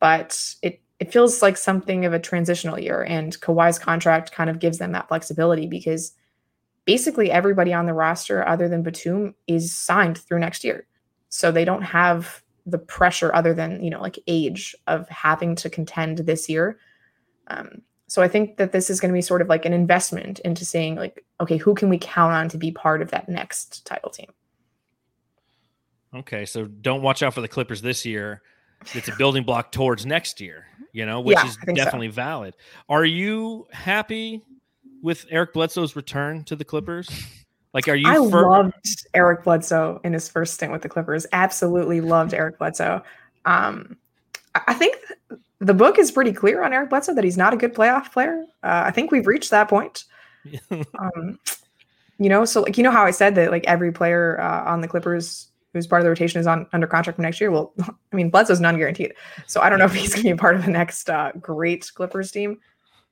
But it it feels like something of a transitional year, and Kawhi's contract kind of gives them that flexibility because basically everybody on the roster other than Batum is signed through next year. So they don't have the pressure other than, you know, like age of having to contend this year. Um, so I think that this is going to be sort of like an investment into saying like, okay, who can we count on to be part of that next title team? Okay, so don't watch out for the Clippers this year. It's a building block towards next year, you know, which Yeah, is think so. definitely valid. Are you happy with Eric Bledsoe's return to the Clippers? Like, are you? I fir- loved Eric Bledsoe in his first stint with the Clippers. Absolutely loved Eric Bledsoe. Um, I I think the book is pretty clear on Eric Bledsoe that he's not a good playoff player. Uh, I think we've reached that point. Um, you know, so like you know how I said that like every player uh, on the Clippers who's part of the rotation is on under contract for next year. Well, I mean Bledsoe's non-guaranteed, so I don't know if he's going to be part of the next uh, great Clippers team.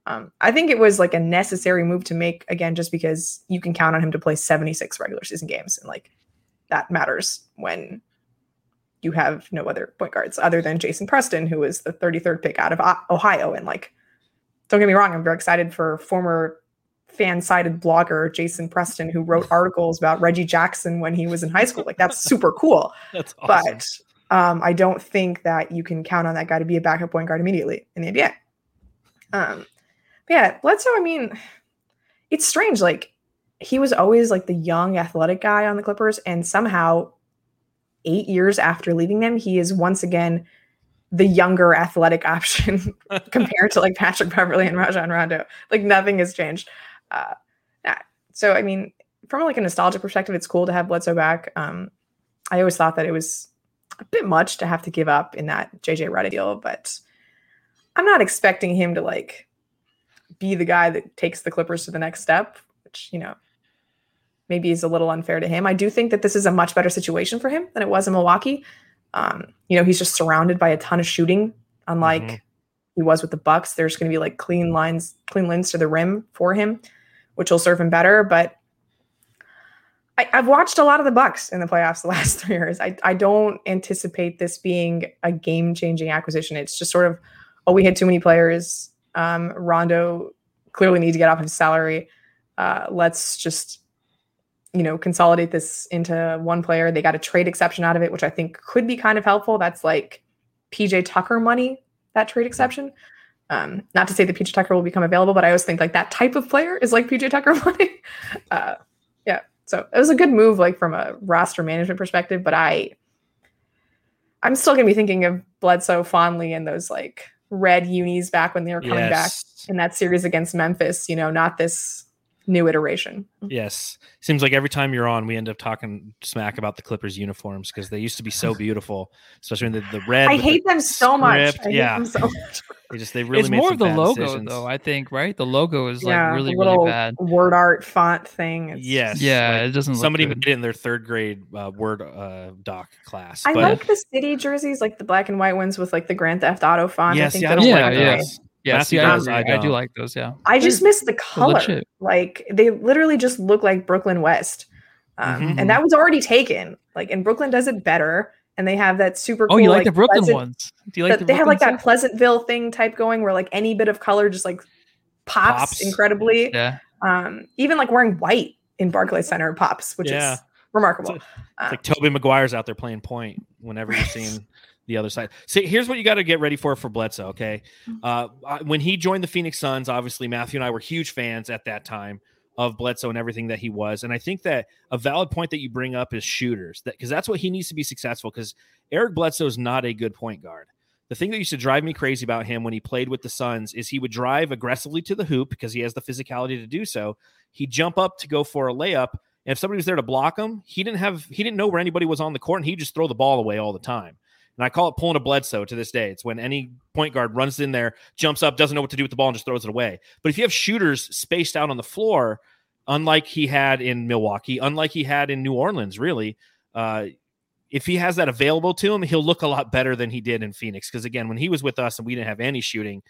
Um, I think it was like a necessary move to make again, just because you can count on him to play 76 regular season games, and like that matters when you have no other point guards other than Jason Preston, who was the 33rd pick out of Ohio. And like, don't get me wrong, I'm very excited for former fan-sided blogger Jason Preston, who wrote articles about Reggie Jackson when he was in high school. Like, that's super cool. That's awesome. But um, I don't think that you can count on that guy to be a backup point guard immediately in the NBA. Um, but yeah, Bledsoe, I mean, it's strange. Like, he was always like the young athletic guy on the Clippers, and somehow, eight years after leaving them, he is once again the younger athletic option compared to like Patrick Beverley and Rajon Rondo. Like nothing has changed. Uh. So I mean, from like a nostalgic perspective, it's cool to have Bledsoe back. Um, I always thought that it was a bit much to have to give up in that JJ Redick deal, but I'm not expecting him to like be the guy that takes the Clippers to the next step, which you know maybe is a little unfair to him. I do think that this is a much better situation for him than it was in Milwaukee. Um, you know, he's just surrounded by a ton of shooting, unlike Mhm. he was with the Bucks. There's going to be like clean lines, clean lines to the rim for him, which will serve him better. But I, I've watched a lot of the Bucks in the playoffs the last three years. I, I don't anticipate this being a game changing acquisition. It's just sort of, oh, we had too many players. Um, Rondo clearly needs to get off his salary. Uh, let's just you know consolidate this into one player. They got a trade exception out of it, which I think could be kind of helpful. That's like PJ Tucker money. That trade exception. Um, not to say that PJ Tucker will become available, but I always think like that type of player is like PJ Tucker money. uh, yeah, so it was a good move, like from a roster management perspective. But I, I'm still gonna be thinking of Bledsoe fondly in those like red unis back when they were coming back in that series against Memphis. You know, not this new iteration. Yes. Seems like every time you're on, we end up talking smack about the Clippers uniforms because they used to be so beautiful, especially in the, the red. I hate the them so much. I yeah. so much. They just they really it's made more some of the bad logo decisions. though, I think, right? The logo is yeah, like really, little really bad. word art font thing. It's Yes. just- Yeah, like, it doesn't look somebody good. made it in their third grade uh, word uh, doc class. I but like the city jerseys, like the black and white ones with like the Grand Theft Auto font. yes, I think yeah, I that's don't Yeah, like yeah. those. Yeah, Matthew see, I, does. I I, do like those. Yeah, I just miss the color. legit. Like they literally just look like Brooklyn West, um, Mhm. and that was already taken. Like, and Brooklyn does it better, and they have that super. Oh, cool, you like, the Brooklyn pleasant- ones? Do you like that- the they have like Brooklyn that Pleasantville thing type going, where like any bit of color just like pops, Pops. incredibly. Yeah, Um, even like wearing white in Barclays Center pops, which Yeah. is remarkable. It's Um, like Tobey Maguire's out there playing point whenever you're seeing the other side. See, here's what you got to get ready for for Bledsoe. Okay, uh, when he joined the Phoenix Suns, obviously Matthew and I were huge fans at that time of Bledsoe and everything that he was, and I think that a valid point that you bring up is shooters, that because that's what he needs to be successful. Because Eric Bledsoe is not a good point guard. The thing that used to drive me crazy about him when he played with the Suns is he would drive aggressively to the hoop because he has the physicality to do so. He'd jump up to go for a layup, and if somebody was there to block him, he didn't have he didn't know where anybody was on the court, and he'd just throw the ball away all the time. And I call it pulling a Bledsoe to this day. It's when any point guard runs in there, jumps up, doesn't know what to do with the ball, and just throws it away. But if you have shooters spaced out on the floor, unlike he had in Milwaukee, unlike he had in New Orleans, really, uh, if he has that available to him, he'll look a lot better than he did in Phoenix. Because again, when he was with us and we didn't have any shooting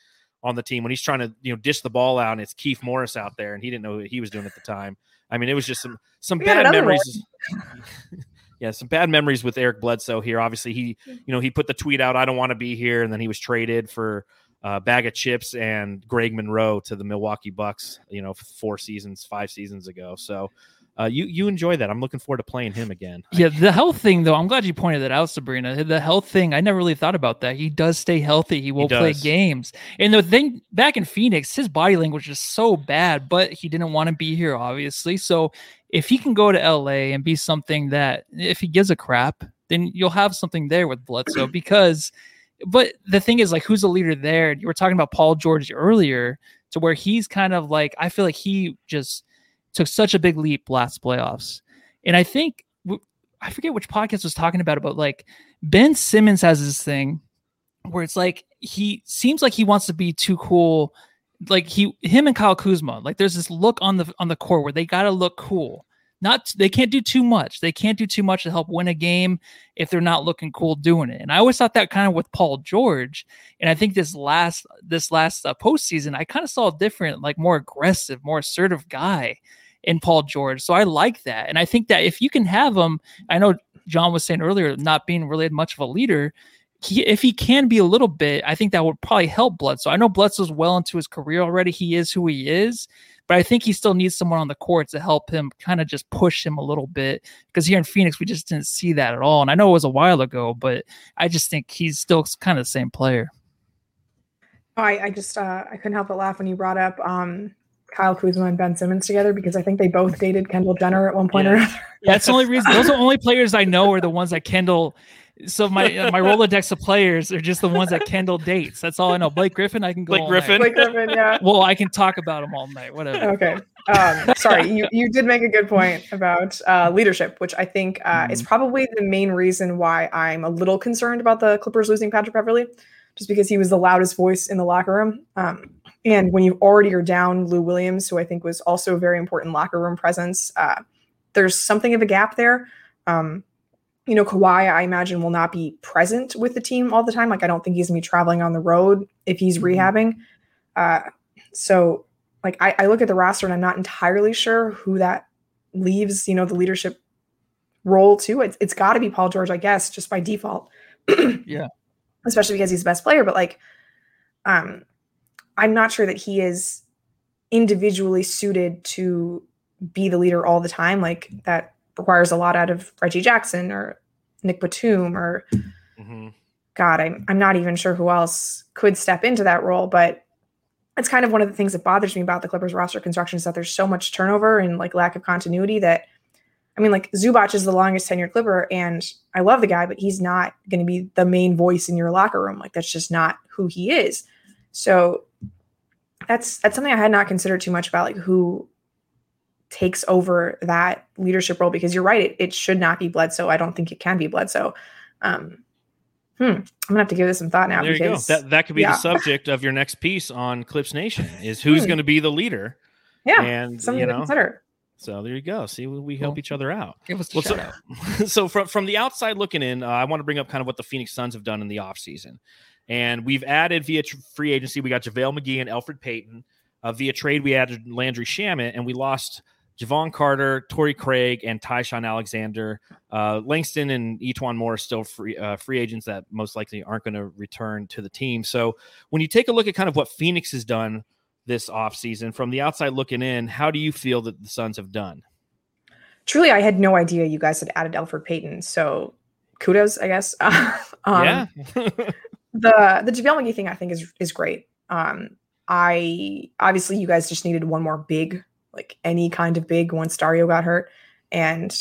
on the team, when he's trying to you know dish the ball out, and it's Keith Morris out there, and he didn't know what he was doing at the time. I mean, it was just some some We bad memories. yeah, some bad memories with Eric Bledsoe here. Obviously, he you know he put the tweet out, "I don't want to be here," and then he was traded for a bag of chips and Greg Monroe to the Milwaukee Bucks. You know, four seasons, five seasons ago. So uh, you you enjoy that. I'm looking forward to playing him again. Yeah, the health thing though, I'm glad you pointed that out, Sabreena. The health thing, I never really thought about that. He does stay healthy. He will he play games. And the thing back in Phoenix, his body language is so bad, but he didn't want to be here, obviously. So if he can go to LA and be something that if he gives a crap, then you'll have something there with Bledsoe because but the thing is like who's the leader there? You were talking about Paul George earlier to where he's kind of like I feel like he just took such a big leap last playoffs. And I think I forget which podcast was talking about about like Ben Simmons has this thing where it's like he seems like he wants to be too cool. Like he him and Kyle Kuzma, like there's this look on the on the court where they gotta look cool. Not they can't do too much. They can't do too much to help win a game if they're not looking cool doing it. And I always thought that kind of with Paul George. And I think this last this last uh, postseason, I kind of saw a different, like more aggressive, more assertive guy in Paul George. So I like that. And I think that if you can have him, I know John was saying earlier, not being really much of a leader. He, if he can be a little bit, I think that would probably help Bledsoe. I know Bledsoe's well into his career already. He is who he is, but I think he still needs someone on the court to help him kind of just push him a little bit. Because here in Phoenix, we just didn't see that at all. And I know it was a while ago, but I just think he's still kind of the same player. I, I just uh, I couldn't help but laugh when you brought up um, Kyle Kuzma and Ben Simmons together because I think they both dated Kendall Jenner at one point yeah. or another. Yeah, that's the only reason. Those are the only players I know are the ones that Kendall. So my uh, my Rolodex of players are just the ones that Kendall dates. That's all I know. Blake Griffin, I can go. Blake Griffin. Blake Griffin, yeah. Well, I can talk about him all night. Whatever. Okay. Um, sorry, you, you did make a good point about uh, leadership, which I think uh, mm. is probably the main reason why I'm a little concerned about the Clippers losing Patrick Beverley, just because he was the loudest voice in the locker room. Um, and when you already are down Lou Williams, who I think was also a very important locker room presence, uh, there's something of a gap there. Um, you know, Kawhi, I imagine, will not be present with the team all the time. Like, I don't think he's gonna be traveling on the road if he's mm-hmm. rehabbing. Uh, so, like, I, I look at the roster and I'm not entirely sure who that leaves, you know, the leadership role to. It's, it's got to be Paul George, I guess, just by default. yeah. Especially because he's the best player. But, like, um, I'm not sure that he is individually suited to be the leader all the time. Like that requires a lot out of Reggie Jackson or Nick Batum or mm-hmm. God, I'm I'm not even sure who else could step into that role, but it's kind of one of the things that bothers me about the Clippers roster construction is that there's so much turnover and like lack of continuity that I mean, like Zubac is the longest tenured Clipper, and I love the guy, but he's not going to be the main voice in your locker room. Like that's just not who he is. So that's that's something I had not considered too much about like who takes over that leadership role because you're right, it, it should not be Bledsoe. I don't think it can be Bledsoe. Um, hmm, I'm gonna have to give this some thought now. There because, you go. That that could be yeah. the subject of your next piece on Clips Nation is who's hmm. going to be the leader. Yeah, and something you know, to consider. So there you go. See, we help each other out. Give us well, so, so, from from the outside looking in, uh, I want to bring up kind of what the Phoenix Suns have done in the offseason. And we've added via tr- free agency, we got JaVale McGee and Elfrid Payton. Uh, via trade, we added Landry Shamet, and we lost Jevon Carter, Torrey Craig, and Ty-Shon Alexander. Uh, Langston and E'Twaun Moore are still free uh, free agents that most likely aren't going to return to the team. So when you take a look at kind of what Phoenix has done this offseason, from the outside looking in, how do you feel that the Suns have done? Truly, I had no idea you guys had added Alfred Payton. So kudos, I guess. um, yeah. the the JaVale McGee thing I think is is great. Um, I obviously you guys just needed one more big, like any kind of big once Dario got hurt, and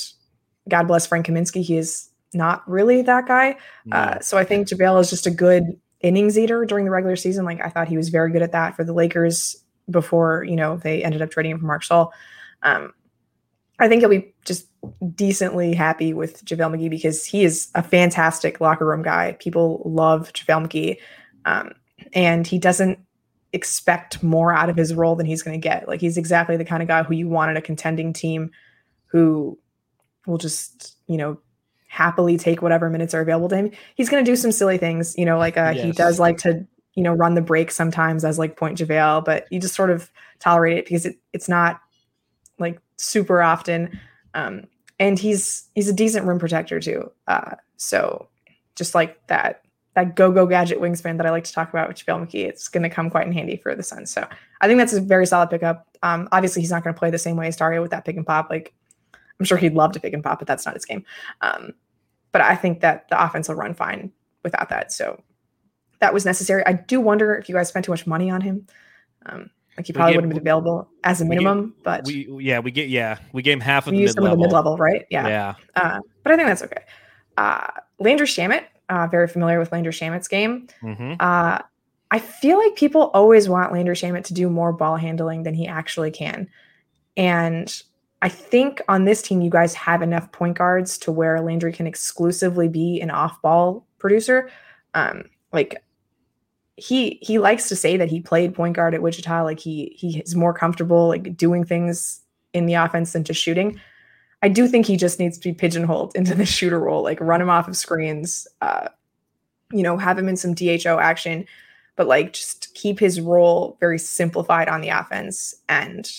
God bless Frank Kaminsky, he is not really that guy. No. Uh, so I think JaVale is just a good innings eater during the regular season. Like I thought he was very good at that for the Lakers before you know they ended up trading him for Marc Gasol. Um, I think he'll be just decently happy with JaVale McGee because he is a fantastic locker room guy. People love JaVale McGee. Um, and he doesn't expect more out of his role than he's going to get. Like he's exactly the kind of guy who you want in a contending team who will just, you know, happily take whatever minutes are available to him. He's going to do some silly things, you know, like uh, yes. he does like to, you know, run the break sometimes as like point JaVale, but you just sort of tolerate it because it, it's not like super often. Um, and he's he's a decent rim protector too. Uh, so just like that that go go gadget wingspan that I like to talk about with JaVale McGee, it's going to come quite in handy for the Suns. So I think that's a very solid pickup. Um, obviously, he's not going to play the same way as Dario with that pick and pop. Like I'm sure he'd love to pick and pop, but that's not his game. Um, but I think that the offense will run fine without that. So that was necessary. I do wonder if you guys spent too much money on him. Um, like he probably gave- wouldn't have been available as a we gave- minimum, but We yeah we get yeah we gave him half of we the used mid some of the mid level, right? Yeah. yeah. Uh, but I think that's okay. Uh, Landry Shamet, uh, very familiar with Landry Shamet's game. hmm Uh, I feel like people always want Landry Shamet to do more ball handling than he actually can. And I think on this team, you guys have enough point guards to where Landry can exclusively be an off ball producer. Um, like he he likes to say that he played point guard at Wichita. Like he he is more comfortable like doing things in the offense than just shooting. I do think he just needs to be pigeonholed into the shooter role, like run him off of screens, uh, you know, have him in some DHO action, but like just keep his role very simplified on the offense. And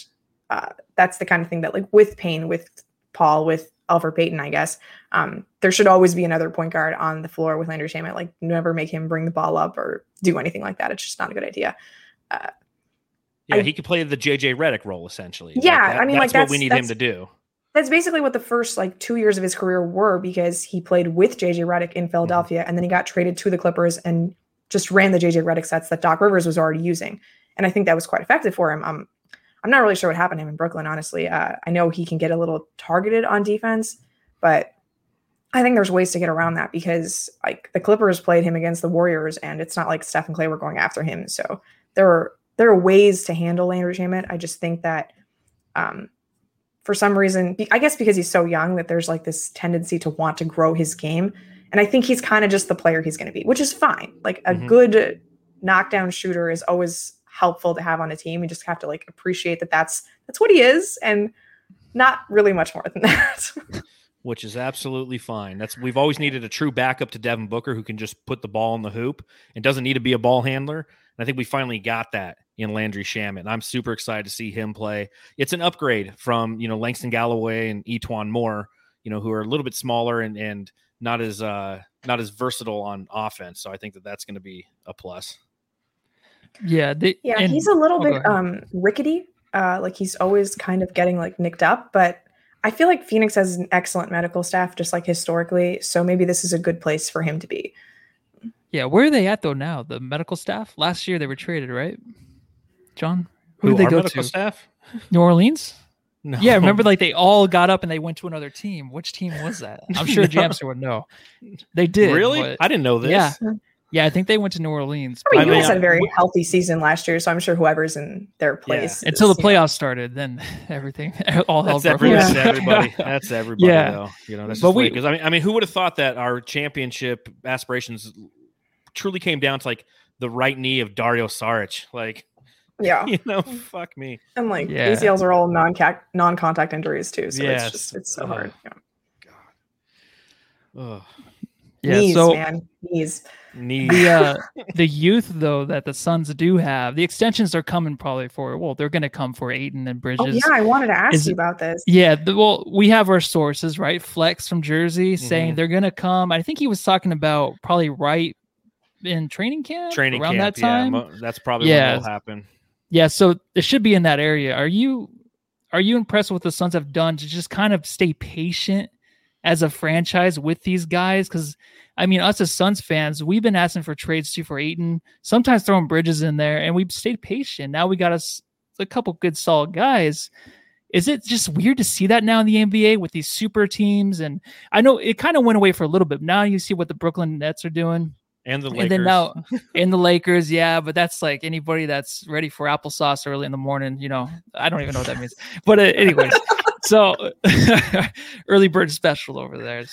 uh, that's the kind of thing that, like, with Payne, with Paul, with Alfred Payton, I guess, um, there should always be another point guard on the floor with Landry Shamet. Like, never make him bring the ball up or do anything like that. It's just not a good idea. Yeah, I- he could play the JJ Redick role essentially. Yeah, I mean, like, that's what we that's- need him to do. That's basically what the first like two years of his career were because he played with JJ Redick in Philadelphia and then he got traded to the Clippers and just ran the JJ Redick sets that Doc Rivers was already using. And I think that was quite effective for him. Um, I'm not really sure what happened to him in Brooklyn, honestly. Uh, I know he can get a little targeted on defense, but I think there's ways to get around that because like the Clippers played him against the Warriors and it's not like Steph and Klay were going after him. So there are there are ways to handle Landry Shamet. I just think that um, for some reason, I guess because he's so young, that there's like this tendency to want to grow his game. And I think he's kind of just the player he's going to be, which is fine. Like a Mhm. good knockdown shooter is always helpful to have on a team. You just have to like appreciate that that's that's what he is, and not really much more than that. which is absolutely fine. That's we've always needed a true backup to Devin Booker who can just put the ball in the hoop and doesn't need to be a ball handler. And I think we finally got that in Landry Shamet. I'm super excited to see him play. It's an upgrade from you know Langston Galloway and E'Twaun Moore, you know, who are a little bit smaller and and not as uh not as versatile on offense. So I think that that's going to be a plus. Yeah, they, yeah, and- he's a little oh, bit um rickety. Uh, like he's always kind of getting like nicked up, but I feel like Phoenix has an excellent medical staff, just like historically. So maybe this is a good place for him to be. yeah. Where are they at though now? The medical staff. Last year they were traded, right? John, who, Who did they go to? staff? New Orleans. No. Yeah, remember like they all got up and they went to another team. Which team was that? I'm sure No. Jamster would know. They did. really? but- I didn't know this. Yeah. yeah, I think they went to New Orleans. I mean, I you guys had a very healthy season last year, so I'm sure whoever's in their place until is, the you know, playoffs started, then everything all hell That's, broke every, loose. that's everybody. That's everybody. Yeah. though. You know, that's But just we- because I mean, I mean, who would have thought that our championship aspirations truly came down to like the right knee of Dario Saric? Like, yeah. you know, fuck me. And like Yeah. ACLs are all non non contact injuries too, so Yes. it's just it's so Ugh. hard. Yeah. Ugh. Yeah, Knees, so man, knees. Knee. the uh, the youth though that the Suns do have, the extensions are coming probably for. Well, they're going to come for Ayton and Bridges. Oh yeah, I wanted to ask is you about this. Yeah, the, well, we have our sources, right? Flex from Jersey saying Mhm. they're gonna come. I think he was talking about probably right in training camp, Training around camp. that time. Yeah, mo- that's probably Yeah. what will happen. Yeah, so it should be in that area. Are you are you impressed with what the Suns have done to just kind of stay patient as a franchise with these guys? Because I mean, us as Suns fans, we've been asking for trades too for Ayton, sometimes throwing bridges in there, and we've stayed patient. Now we got us a couple good solid guys. Is it just weird to see that now in the NBA with these super teams? And I know it kind of went away for a little bit. Now you see what the Brooklyn Nets are doing. And the Lakers. And then now in the Lakers, yeah, but that's like anybody that's ready for applesauce early in the morning. You know, I don't even know what that means. But uh, anyways, so early bird special over there.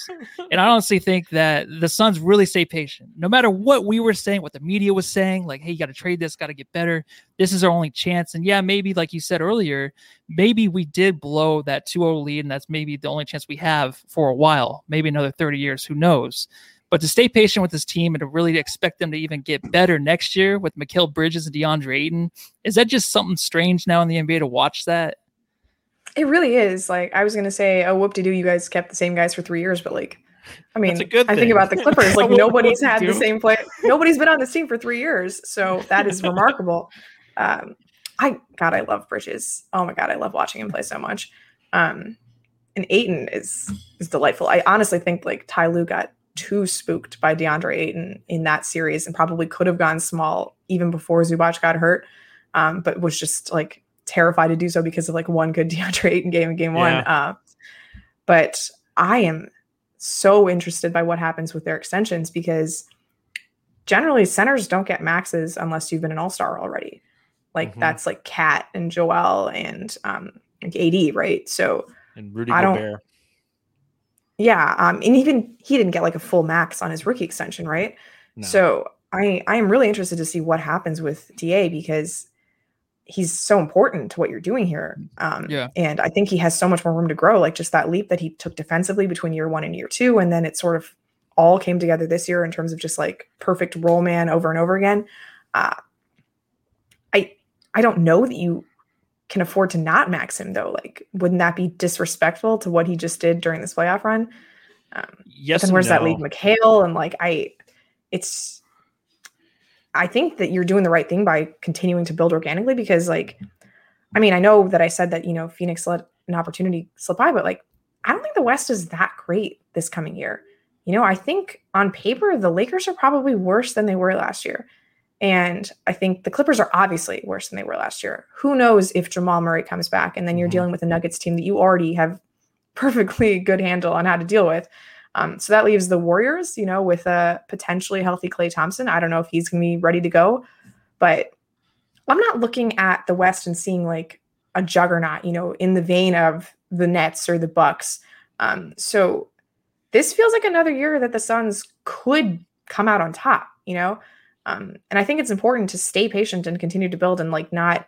And I honestly think that the Suns really stay patient. No matter what we were saying, what the media was saying, like, hey, you got to trade this, got to get better. This is our only chance. And yeah, maybe like you said earlier, maybe we did blow that 2-0 lead, and that's maybe the only chance we have for a while, maybe another 30 years, who knows. But to stay patient with this team and to really expect them to even get better next year with Mikal Bridges and DeAndre Ayton, is that just something strange now in the NBA to watch that? It really is. Like I was gonna say, oh whoop de doo, you guys kept the same guys for three years, but like I mean, good I think about the Clippers. Like nobody's had the same play. Nobody's been on this team for three years, so that is remarkable. Um, I God, I love Bridges. Oh my God, I love watching him play so much. Um, and Ayton is is delightful. I honestly think like Ty Lue got too spooked by DeAndre Ayton in that series, and probably could have gone small even before Zubac got hurt, um, but was just like terrified to do so because of like one good DeAndre Ayton game in game one. Uh, but I am so interested by what happens with their extensions because generally centers don't get maxes unless you've been an all-star already. Like Mhm. that's like KAT and Joel and um like AD, right? So And Rudy I don't- Gobert. Yeah, um and even he didn't get like a full max on his rookie extension, right? No. So I I am really interested to see what happens with DA because he's so important to what you're doing here. Um, Yeah. And I think he has so much more room to grow. Like just that leap that he took defensively between year one and year two, and then it sort of all came together this year in terms of just like perfect role man over and over again. Uh, I I don't know that you can afford to not max him though. Like, wouldn't that be disrespectful to what he just did during this playoff run? Um, yes, and where's that no. leave McHale? And like I it's I think that you're doing the right thing by continuing to build organically because like I mean, I know that I said that, you know, Phoenix let an opportunity slip by, but like I don't think the West is that great this coming year. You know, I think on paper the Lakers are probably worse than they were last year. And I think the Clippers are obviously worse than they were last year. Who knows if Jamal Murray comes back and then you're Mhm. dealing with a Nuggets team that you already have perfectly good handle on how to deal with. Um, so that leaves the Warriors, you know, with a potentially healthy Klay Thompson. I don't know if he's going to be ready to go, but I'm not looking at the West and seeing like a juggernaut, you know, in the vein of the Nets or the Bucks. Um, so this feels like another year that the Suns could come out on top, you know. Um, and I think it's important to stay patient and continue to build and like not,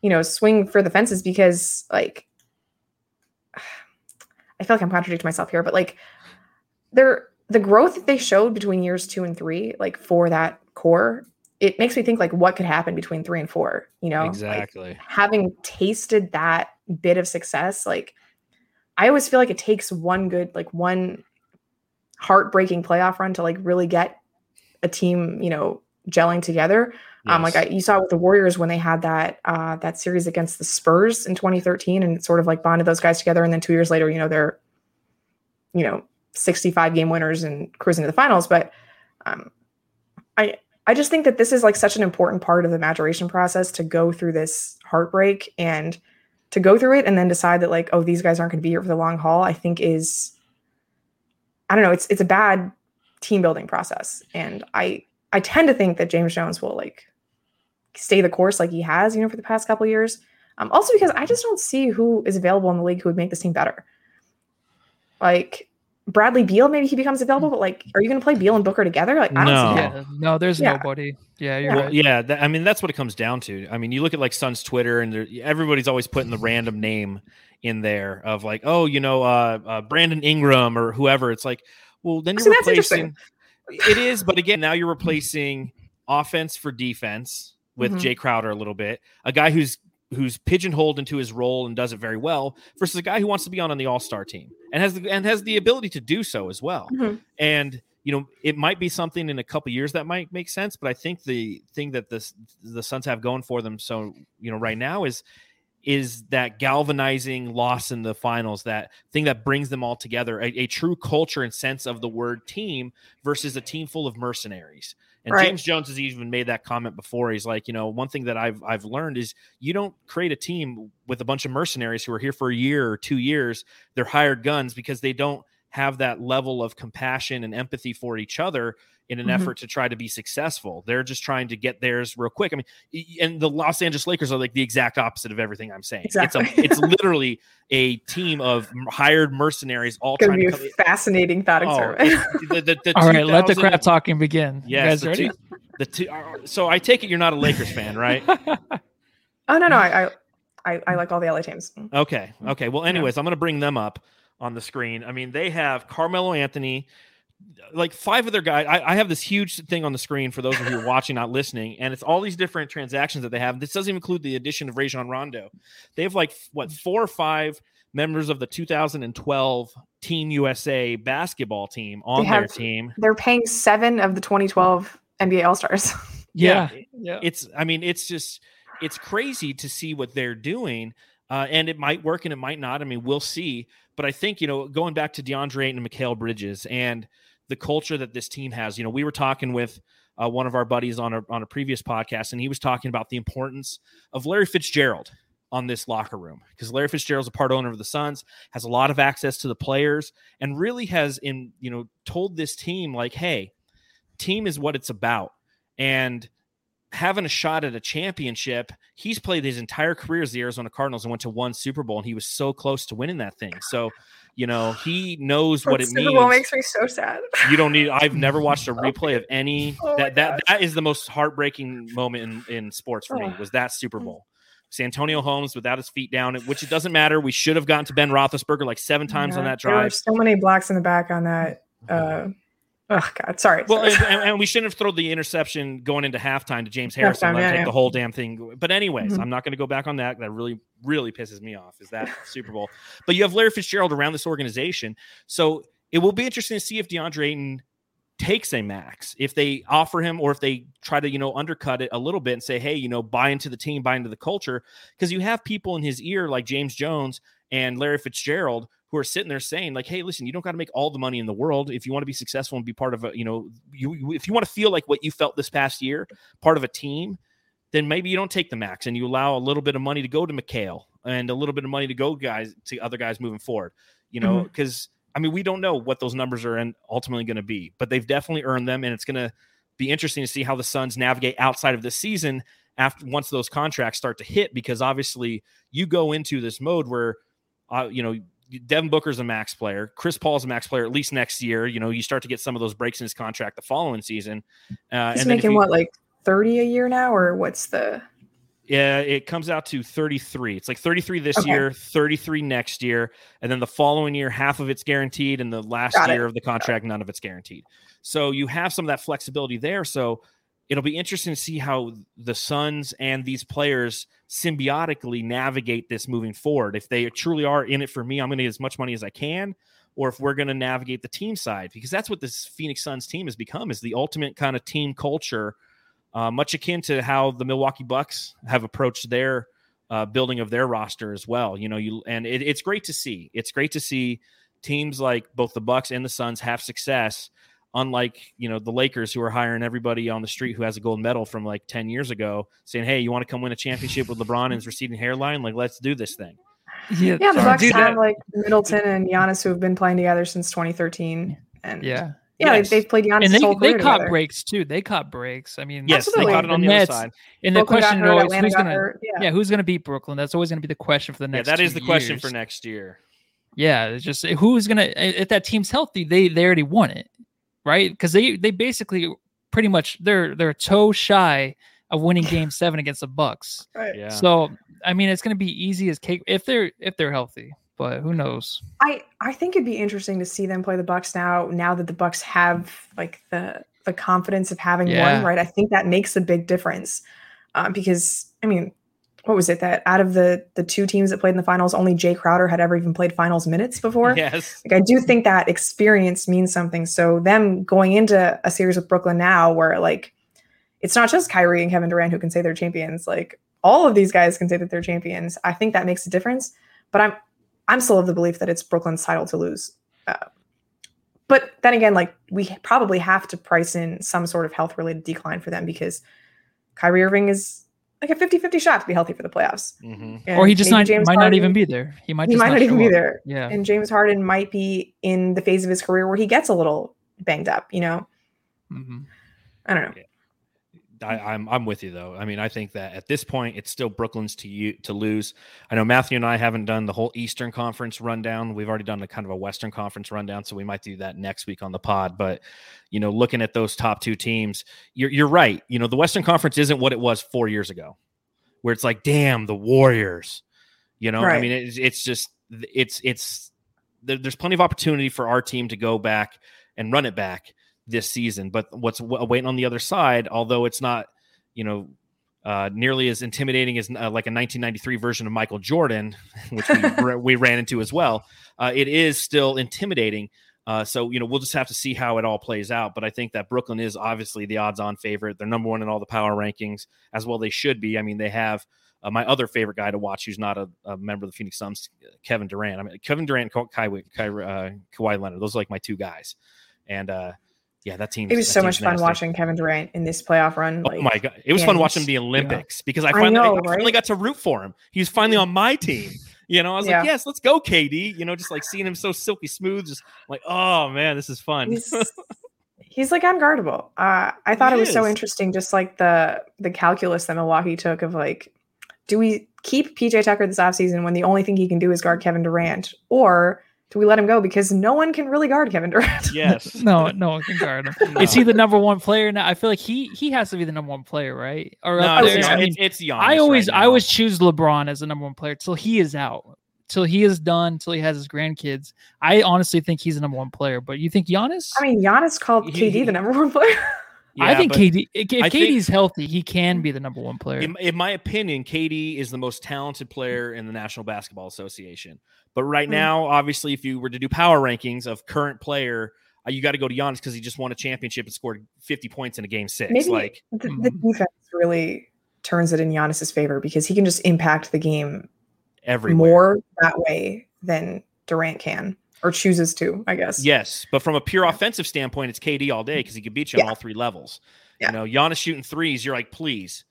you know, swing for the fences because like I feel like I'm contradicting myself here, but like they're the growth that they showed between years two and three, like for that core, it makes me think like what could happen between three and four, you know? Like, Exactly. having tasted that bit of success, like I always feel like it takes one good, like one heartbreaking playoff run to like really get a team, you know, gelling together. Um, like I, you saw with the Warriors when they had that uh, that series against the Spurs in 2013, and it sort of like bonded those guys together. And then two years later, you know, they're, you know, 65 game winners and cruising to the finals. But um, I I just think that this is like such an important part of the maturation process to go through this heartbreak and to go through it and then decide that like, oh, these guys aren't going to be here for the long haul. I think is, I don't know, it's it's a bad team building process, and I I tend to think that James Jones will like stay the course like he has, you know, for the past couple years. Um, also because I just don't see who is available in the league who would make this team better. Like Bradley Beal, maybe he becomes available, but like, are you going to play Beal and Booker together? Like, I don't No. see. Yeah, no, there's Yeah. nobody. Yeah, you're Yeah. right. Yeah, that, I mean that's what it comes down to. I mean, you look at like Sun's Twitter, and everybody's always putting the random name in there of like, oh, you know, uh, uh, Brandon Ingram or whoever. It's like, well, then you're interesting. replacing. It is, but again, now you're replacing offense for defense with Mhm. Jae Crowder a little bit, a guy who's who's pigeonholed into his role and does it very well, versus a guy who wants to be on on the All Star team and has the and has the ability to do so as well Mhm. and you know it might be something in a couple years that might make sense but i think the thing that this the suns have going for them so you know right now is is that galvanizing loss in the finals that thing that brings them all together a, a true culture and sense of the word team versus a team full of mercenaries. And Right. james jones has even made that comment before. He's like you know one thing that i've i've learned is you don't create a team with a bunch of mercenaries who are here for a year or two years. They're hired guns because they don't have that level of compassion and empathy for each other in an Mhm. effort to try to be successful. They're just trying to get theirs real quick. I mean, and the Los Angeles Lakers are like the exact opposite of everything I'm saying. Exactly. It's a, it's literally a team of hired mercenaries all It's going trying to to be come. a fascinating thought Oh, experiment. it's- the, the, the All right, let the crap talking begin. Yes, you guys the ready? two- the two, uh, so I take it you're not a Lakers fan, right? oh, no, no. I, I, I, I like all the LA teams. Okay. Okay. Well, anyways, I'm going to bring them up on the screen. I mean, they have Carmelo Anthony, like five of their guys. I, I, have this huge thing on the screen for those of you watching, not listening, and it's all these different transactions that they have. This doesn't even include the addition of Rajon Rondo. They have like what four or five members of the 2012 Team USA basketball team on have, their team. They're paying seven of the 2012 NBA All Stars. Yeah. yeah, yeah. It's. I mean, it's just it's crazy to see what they're doing. Uh, and it might work and it might not. I mean, we'll see. But I think, you know, going back to DeAndre and Mikal Bridges and the culture that this team has, you know, we were talking with uh, one of our buddies on a, on a previous podcast, and he was talking about the importance of Larry Fitzgerald on this locker room because Larry Fitzgerald's a part owner of the Suns, has a lot of access to the players, and really has in, you know, told this team, like, hey, team is what it's about. And having a shot at a championship. He's played his entire career as the Arizona Cardinals and went to one Super Bowl, and he was so close to winning that thing. So, you know, he knows what it Super means. Super Bowl makes me so sad. You don't need. I've never watched a replay of any oh that that that is the most heartbreaking moment in in sports for oh. me. Was that Super mm. Bowl? Santonio Holmes without his feet down, which it doesn't matter. We should have gotten to Ben Roethlisberger like seven times yeah, on that drive. There were so many blocks in the back on that. Uh, Oh God, sorry. Well, and, and, we shouldn't have thrown the interception going into halftime to James Harrison. Halftime, yeah, take yeah. the whole damn thing. But anyways, mm-hmm. I'm not going to go back on that. That really, really pisses me off. Is that Super Bowl? But you have Larry Fitzgerald around this organization, so it will be interesting to see if DeAndre Ayton takes a max if they offer him or if they try to you know undercut it a little bit and say hey you know buy into the team buy into the culture because you have people in his ear like james jones and larry fitzgerald who are sitting there saying like hey listen you don't got to make all the money in the world if you want to be successful and be part of a you know you if you want to feel like what you felt this past year part of a team then maybe you don't take the max and you allow a little bit of money to go to Mikal and a little bit of money to go guys to other guys moving forward you know because mm-hmm. i mean we don't know what those numbers are and ultimately going to be but they've definitely earned them and it's going to be interesting to see how the suns navigate outside of this season after once those contracts start to hit because obviously you go into this mode where uh, you know Devin Booker's a max player. Chris Paul's a max player at least next year. You know, you start to get some of those breaks in his contract the following season. Uh, He's making what, like 30 a year now, or what's the. Yeah, it comes out to 33. It's like 33 this okay. year, 33 next year, and then the following year, half of it's guaranteed, and the last Got year it. of the contract, none of it's guaranteed. So you have some of that flexibility there. So it'll be interesting to see how the Suns and these players symbiotically navigate this moving forward. If they truly are in it for me, I'm going to get as much money as I can, or if we're going to navigate the team side, because that's what this Phoenix Suns team has become is the ultimate kind of team culture, uh, much akin to how the Milwaukee Bucks have approached their uh, building of their roster as well. You know, you and it, it's great to see. It's great to see teams like both the Bucks and the Suns have success unlike you know the Lakers who are hiring everybody on the street who has a gold medal from like 10 years ago saying hey you want to come win a championship with LeBron and his receding hairline like let's do this thing yeah, yeah the Bucks have like Middleton and Giannis who have been playing together since 2013 and yeah yeah, yes. they've played Giannis. And they, they caught together. breaks too. They caught breaks. I mean, yes, Absolutely. they caught it on the, the other side. And the question always who's gonna, yeah. yeah. who's gonna beat Brooklyn? That's always gonna be the question for the next. Yeah, that is the years. question for next year. Yeah, it's just who's gonna if that team's healthy, they they already won it right? Because they they basically pretty much they're they're toe shy of winning game seven against the Bucks. Right. Yeah. So I mean it's gonna be easy as cake if they're if they're healthy. But who knows? I I think it'd be interesting to see them play the Bucks now. Now that the Bucks have like the the confidence of having yeah. won, right? I think that makes a big difference uh, because I mean what was it that out of the the two teams that played in the finals, only Jae Crowder had ever even played finals minutes before. Yes, like I do think that experience means something. So them going into a series with Brooklyn now, where like it's not just Kyrie and Kevin Durant who can say they're champions, like all of these guys can say that they're champions. I think that makes a difference. But I'm I'm still of the belief that it's Brooklyn's title to lose. Uh, but then again, like we probably have to price in some sort of health related decline for them because Kyrie Irving is like a 50-50 shot to be healthy for the playoffs. Mm-hmm. Or he just not, might Harden, not even be there. He might he might not, not even be up. there. Yeah. And James Harden might be in the phase of his career where he gets a little banged up, you know? Mm-hmm. I don't know. I, am I'm, I'm with you though. I mean, I think that at this point, it's still Brooklyn's to you to lose. I know Matthew and I haven't done the whole Eastern Conference rundown. We've already done a kind of a Western Conference rundown, so we might do that next week on the pod. But you know, looking at those top two teams, you're you're right. You know, the Western Conference isn't what it was four years ago, where it's like, damn, the Warriors. You know, right. I mean, it's it's just it's it's there's plenty of opportunity for our team to go back and run it back this season. But what's waiting on the other side, although it's not, you know, uh, nearly as intimidating as uh, like a 1993 version of Michael Jordan, which we, we ran into as well. Uh, it is still intimidating. Uh, so you know we'll just have to see how it all plays out. But I think that Brooklyn is obviously the odds-on favorite. They're number one in all the power rankings, as well they should be. I mean, they have uh, my other favorite guy to watch, who's not a, a, member of the Phoenix Suns, Kevin Durant. I mean, Kevin Durant, Ka- Kai, Kai, uh, Kawhi Leonard. Those are like my two guys. And uh, yeah, that team. It was so much fun nasty. watching Kevin Durant in this playoff run. Like, oh my god, it was fun watching the Olympics yeah. because I finally, I, know, I finally right? got to root for him. He's finally on my team. You know, I was yeah. like, yes, let's go, KD. You know, just like seeing him so silky smooth, just like, oh man, this is fun. He's, he's like unguardable. Uh, I thought he it was is. so interesting, just like the the calculus that Milwaukee took of like, do we keep PJ Tucker this offseason when the only thing he can do is guard Kevin Durant, or do we let him go because no one can really guard Kevin Durant? Yes. no, no one can guard him. No. Is he the number one player now? I feel like he he has to be the number one player, right? Or no, it's, I mean, it's, Giannis I always right I always choose LeBron as the number one player till he is out. Till he is done, till he has his grandkids. I honestly think he's the number one player. But you think Giannis? I mean, Giannis called KD the number one player. Yeah, I think KD, if I KD's think, healthy, he can be the number one player. In, in, my opinion, KD is the most talented player in the National Basketball Association. But right mm-hmm. now, obviously, if you were to do power rankings of current player, uh, you got to go to Giannis because he just won a championship and scored 50 points in a game six. Maybe like the, the mm-hmm. defense really turns it in Giannis's favor because he can just impact the game every more that way than Durant can or chooses to, I guess. Yes, but from a pure offensive standpoint, it's KD all day because he can beat you yeah. on all three levels. Yeah. You know, Giannis shooting threes, you're like, please.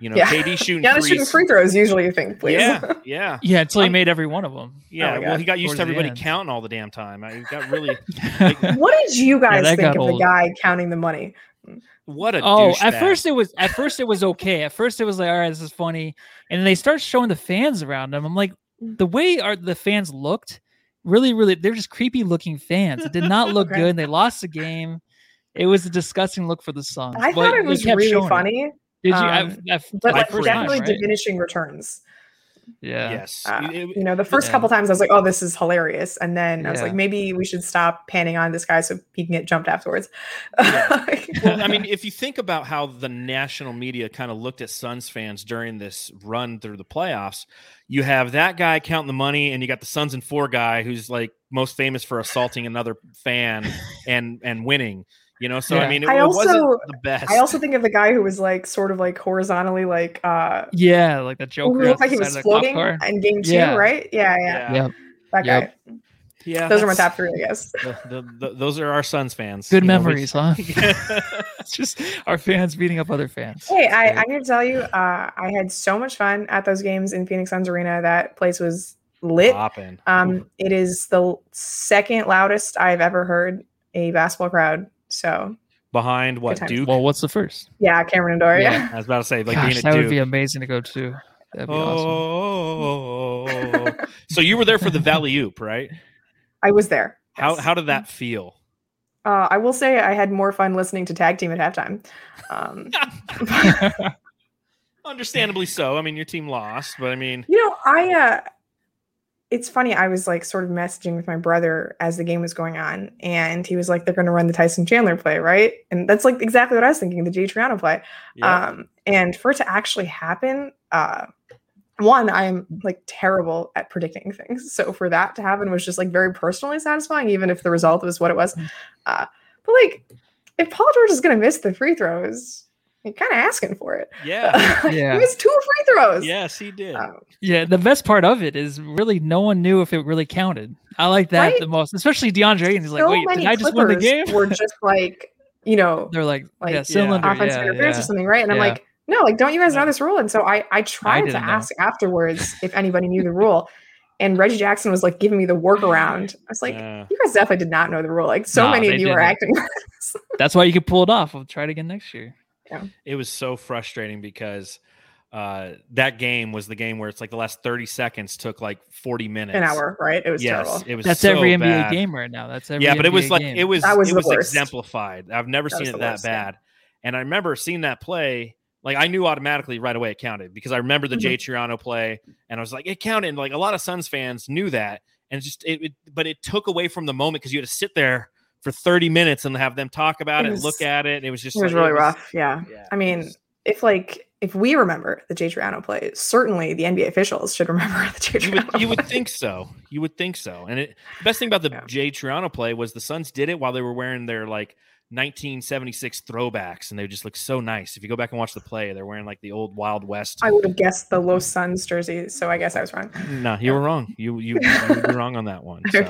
You know, yeah. KD shooting Giannis shooting free throws usually you think, please. Yeah, yeah, yeah. Until he made every one of them. Yeah, oh well, he got used to everybody counting all the damn time. I got really. Like, what did you guys yeah, think of old. the guy counting the money? What a oh! At first it was at first it was okay. At first it was like, all right, this is funny, and then they start showing the fans around him. I'm like, the mm. way our the fans looked, really, really, they're just creepy looking fans. It did not look okay. good. They lost the game. It was a disgusting look for the Suns. I thought it was really funny. It. Did you? Um, I, I, but like definitely time, right? diminishing returns. Yeah. Yes. Uh, you know, the first yeah. couple times I was like, "Oh, this is hilarious," and then I was yeah. like, "Maybe we should stop panning on this guy so he can get jumped afterwards." Yeah. well, I mean, if you think about how the national media kind of looked at Suns fans during this run through the playoffs, you have that guy counting the money, and you got the Suns and four guy who's like most famous for assaulting another fan and and winning. You know, so yeah. I mean, it, I also, wasn't the best. I also think of the guy who was like sort of like horizontally, like uh yeah, like the Joker. Looked like he was floating in game two, yeah. right? Yeah, yeah, yeah. That yep. guy. Yeah, those are my top three, I guess. The, the, the, those are our Suns fans. Good memories, know, we... huh? it's just our fans beating up other fans. Hey, I, I'm going to tell you, uh, I had so much fun at those games in Phoenix Suns Arena. That place was lit. Um, it is the second loudest I've ever heard a basketball crowd so behind what Duke? Well, what's the first? Yeah, Cameron Indoor. Yeah. yeah. I was about to say like Gosh, being at that Duke. would be amazing to go to. That'd be oh, awesome. so you were there for the Valley Oop, right? I was there. How how did that feel? Uh, I will say I had more fun listening to tag team at halftime. Um, Understandably so. I mean, your team lost, but I mean, you know, I uh, it's funny. I was like sort of messaging with my brother as the game was going on, and he was like, "They're going to run the Tyson Chandler play, right?" And that's like exactly what I was thinking, the Jay Triano play. Yeah. Um, and for it to actually happen, uh, one, I'm like terrible at predicting things, so for that to happen was just like very personally satisfying, even if the result was what it was. Mm. Uh, but like, if Paul George is going to miss the free throws, you're kind of asking for it. Yeah. yeah. he missed two free throws. Yes, he did. Um, yeah. The best part of it is really no one knew if it really counted. I like that right? the most, especially DeAndre. And he's like, wait, did I just win the game? We're just like, you know, they're like, like yeah, cylinder, offensive yeah, interference yeah. or something, right? And I'm like, no, like, don't you guys know this rule? And so I, I tried I to ask know. afterwards if anybody knew the rule. And Reggie Jackson was like giving me the workaround. I was like, you guys definitely did not know the rule. Like, so nah, many of you didn't. are acting. That's why you could pull it off. We'll try it again next year. Yeah. It was so frustrating because uh, that game was the game where it's like the last 30 seconds took like 40 minutes. An hour, right? It was yes, terrible. It was That's so every NBA bad. game right now. That's every Yeah, but NBA it was like game. it was, was it was worst. exemplified. I've never that seen it that worst, bad. Yeah. And I remember seeing that play like I knew automatically right away it counted because I remember the mm-hmm. Jay Triano play and I was like, it counted. And like a lot of Suns fans knew that. And just it, it but it took away from the moment because you had to sit there for 30 minutes and have them talk about It it, was- look at it. And It was just It was like- really rough. Yeah. yeah, I mean, was- if like if we remember the Jay Triano play, certainly the NBA officials should remember the Jay you Triano would, you would think so. You would think so. And it, the best thing about the Yeah. Jay Triano play was the Suns did it while they were wearing their like 1976 throwbacks, and they just look so nice. If you go back and watch the play, they're wearing like the old Wild West. I would have guessed the Los Suns jersey, so I guess I was wrong. no, you were wrong. You you you were wrong on that one. So.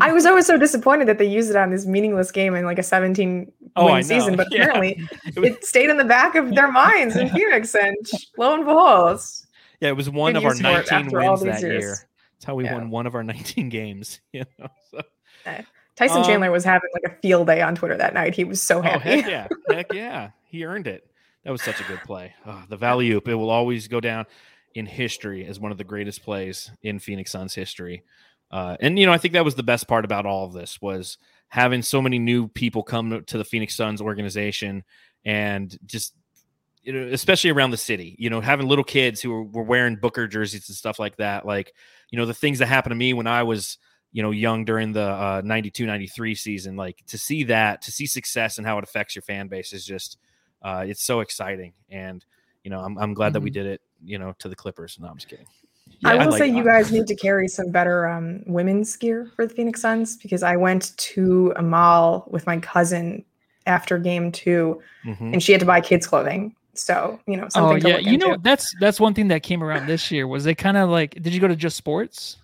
I was always so disappointed that they used it on this meaningless game in like a 17 Oh, win season, but Yeah. apparently It was- it stayed in the back of their minds in Phoenix, and lo and behold, yeah, it was one of our used for it 19 wins that years. year. That's how we Yeah. won one of our 19 games. You know. So, Tyson Um, Chandler was having like a field day on Twitter that night. He was so happy. oh happy. heck yeah, heck yeah, he earned it. That was such a good play. Oh, the Valley Oop. It will always go down in history as one of the greatest plays in Phoenix Suns history. Uh, and you know, I think that was the best part about all of this was having so many new people come to the Phoenix Suns organization and just you know, especially around the city, you know, having little kids who were, were wearing Booker jerseys and stuff like that. Like, you know, the things that happened to me when I was, you know, young during the uh, 92, 93 season, like to see that, to see success and how it affects your fan base is just, uh, it's so exciting. And, you know, I'm, I'm glad that we did it, you know, to the Clippers. No, I'm just kidding. I will like- say you guys need to carry some better um, women's gear for the Phoenix Suns because I went to a mall with my cousin after game two, Mhm. and she had to buy kids clothing. So you know Oh something. to yeah, look you know that's that's one thing that came around this year was they kind of like. Did you go to Just Sports?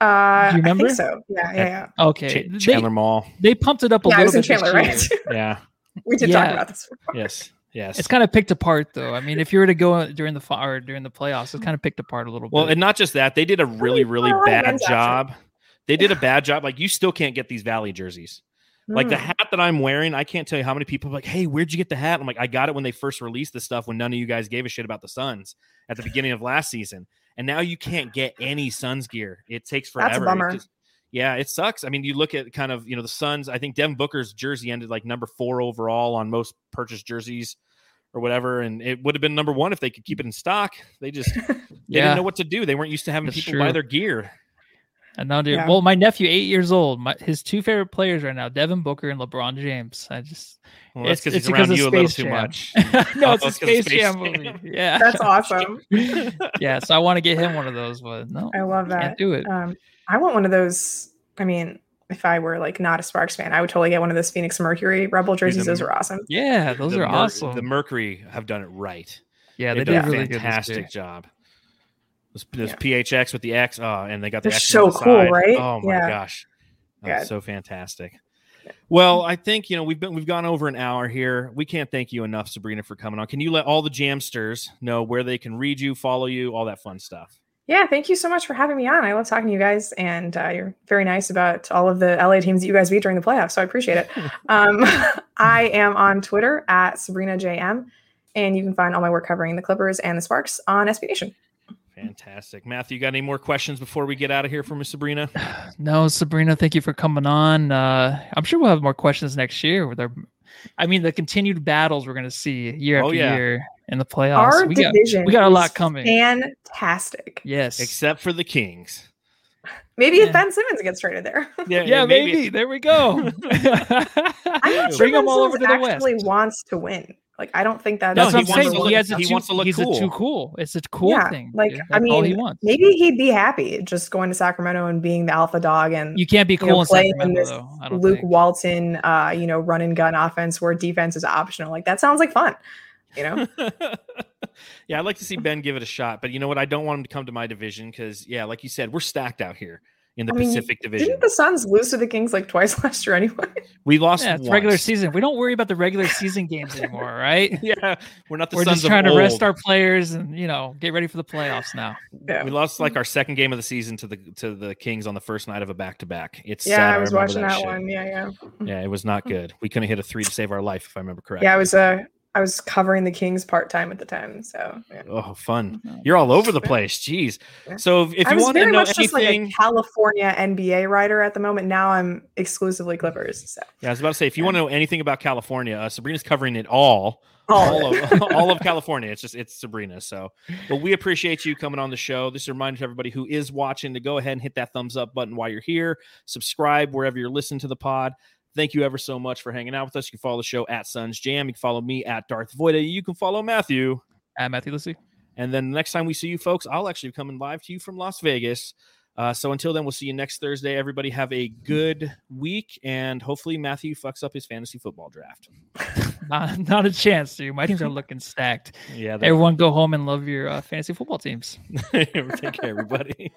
Uh, Do you I remember? think so. Yeah, yeah, yeah. Okay, Ch- they, Chandler Mall. they pumped it up a Yeah, I was little in bit. Chandler, right? Yeah. we did Yeah. talk about this. Before. Yes. Yes. It's kind of picked apart though. I mean, if you were to go during the fi- or during the playoffs, it's kind of picked apart a little Well, bit. Well, and not just that, they did a really, really a lot of bad job. They did a bad job. Like you still can't get these Valley jerseys. Like the Mm. hat that I'm wearing, I can't tell you how many people are like, "Hey, where'd you get the hat?" I'm like, "I got it when they first released the stuff when none of you guys gave a shit about the Suns at the beginning of last season." And now you can't get any Suns gear. It takes forever. That's a It bummer. just- yeah, it sucks. I mean, you look at kind of, you know, the Suns, I think Devin Booker's jersey ended like number 4 overall on most purchased jerseys or whatever and it would have been number 1 if they could keep it in stock. They just they yeah, didn't know what to do. They weren't used to having That's people buy their gear. and now, dude, Yeah. well, my nephew, eight years old, my, his two favorite players right now, Devin Booker and LeBron James. I just Well, that's because it's he's around because you a little Space too much. no, Oh, it's a it's 'cause of Space, Space Jam Jam. movie. Yeah, That's awesome. yeah. So I want to get him one of those, but no, I love can't that. do it. Um, I want one of those. I mean, if I were like not a Sparks fan, I would totally get one of those Phoenix Mercury Rebel jerseys. Those are awesome. yeah, those The are Mer- awesome. The Mercury have done it right. yeah, they They've did a really fantastic year. job. Those, those Yeah. PHX with the X, oh, and they got the They're X so the cool, side. right? Oh my Yeah. gosh, Oh, Yeah. so fantastic. Well, I think you know we've been we've gone over an hour here. We can't thank you enough, Sabreena, for coming on. Can you let all the Jamsters know where they can read you, follow you, all that fun stuff? Yeah, thank you so much for having me on. I love talking to you guys, and uh, you're very nice about all of the LA teams that you guys beat during the playoffs. So I appreciate it. um, I am on Twitter at Sabreena JM, and you can find all my work covering the Clippers and the Sparks on SB Nation. Fantastic, Matthew. You got any more questions before we get out of here from Miss Sabreena? No, Sabreena, thank you for coming on. Uh, I'm sure we'll have more questions next year. With our, I mean, the continued battles we're going to see year Oh, after yeah. year in the playoffs. Our we got, division, we got a lot coming. Fantastic. yes, Except for the Kings. Maybe Yeah. if Ben Simmons gets traded there. yeah, maybe. There we go. I'm not sure Bring Ben them all over Simmons to the west. actually wants to win. Like I don't think that No, That's he what I'm saying. look- he has a he too, wants to look he's cool. a too cool. It's a cool Yeah, thing. like, dude. I That's all he mean, wants. maybe he'd be happy just going to Sacramento and being the alpha dog and You can't be you cool know, in playing in Sacramento, this though. I don't Luke think. Walton, uh, you know, run and gun offense where defense is optional. Like that sounds like fun. You know, yeah, I'd like to see Ben give it a shot, but you know what? I don't want him to come to my division because, yeah, like you said, we're stacked out here in the I mean, Pacific Division. didn't the Suns lose to the Kings like twice last year anyway? we lost Yeah, it's regular season. We don't worry about the regular season games anymore, right? Yeah, we're not the We're Sons just of trying to old. rest our players and you know get ready for the playoffs now. Yeah, We lost like our second game of the season to the to the Kings on the first night of a back to back. It's yeah, sad. I was remember watching that, shit. one. Yeah, yeah, Yeah, it was not good. We couldn't hit a three to save our life, if I remember correctly. yeah. I was uh, I was covering the Kings part time at the time, so yeah. Oh, fun! You're all over the place. Jeez. Yeah. So if, if I you was want to very know much just like anything, a California NBA writer at the moment. Now I'm exclusively Clippers. So yeah, I was about to say, if you want to know anything about California, uh, Sabreena's covering it all. all, all of of all of California. It's just it's Sabreena. So, but we appreciate you coming on the show. This is a reminder to everybody who is watching to go ahead and hit that thumbs up button while you're here. Subscribe wherever you're listening to the pod. Thank you ever so much for hanging out with us. You can follow the show at Suns Jam. You can follow me at Darth Voida. You can follow Matthew. At Matthew Lissy. And then the next time we see you folks, I'll actually be coming live to you from Las Vegas. Uh, so until then, we'll see you next Thursday. Everybody have a good week, and hopefully Matthew fucks up his fantasy football draft. not, not a chance, dude. My teams are looking stacked. Yeah, Everyone go home and love your uh, fantasy football teams. Take care, everybody.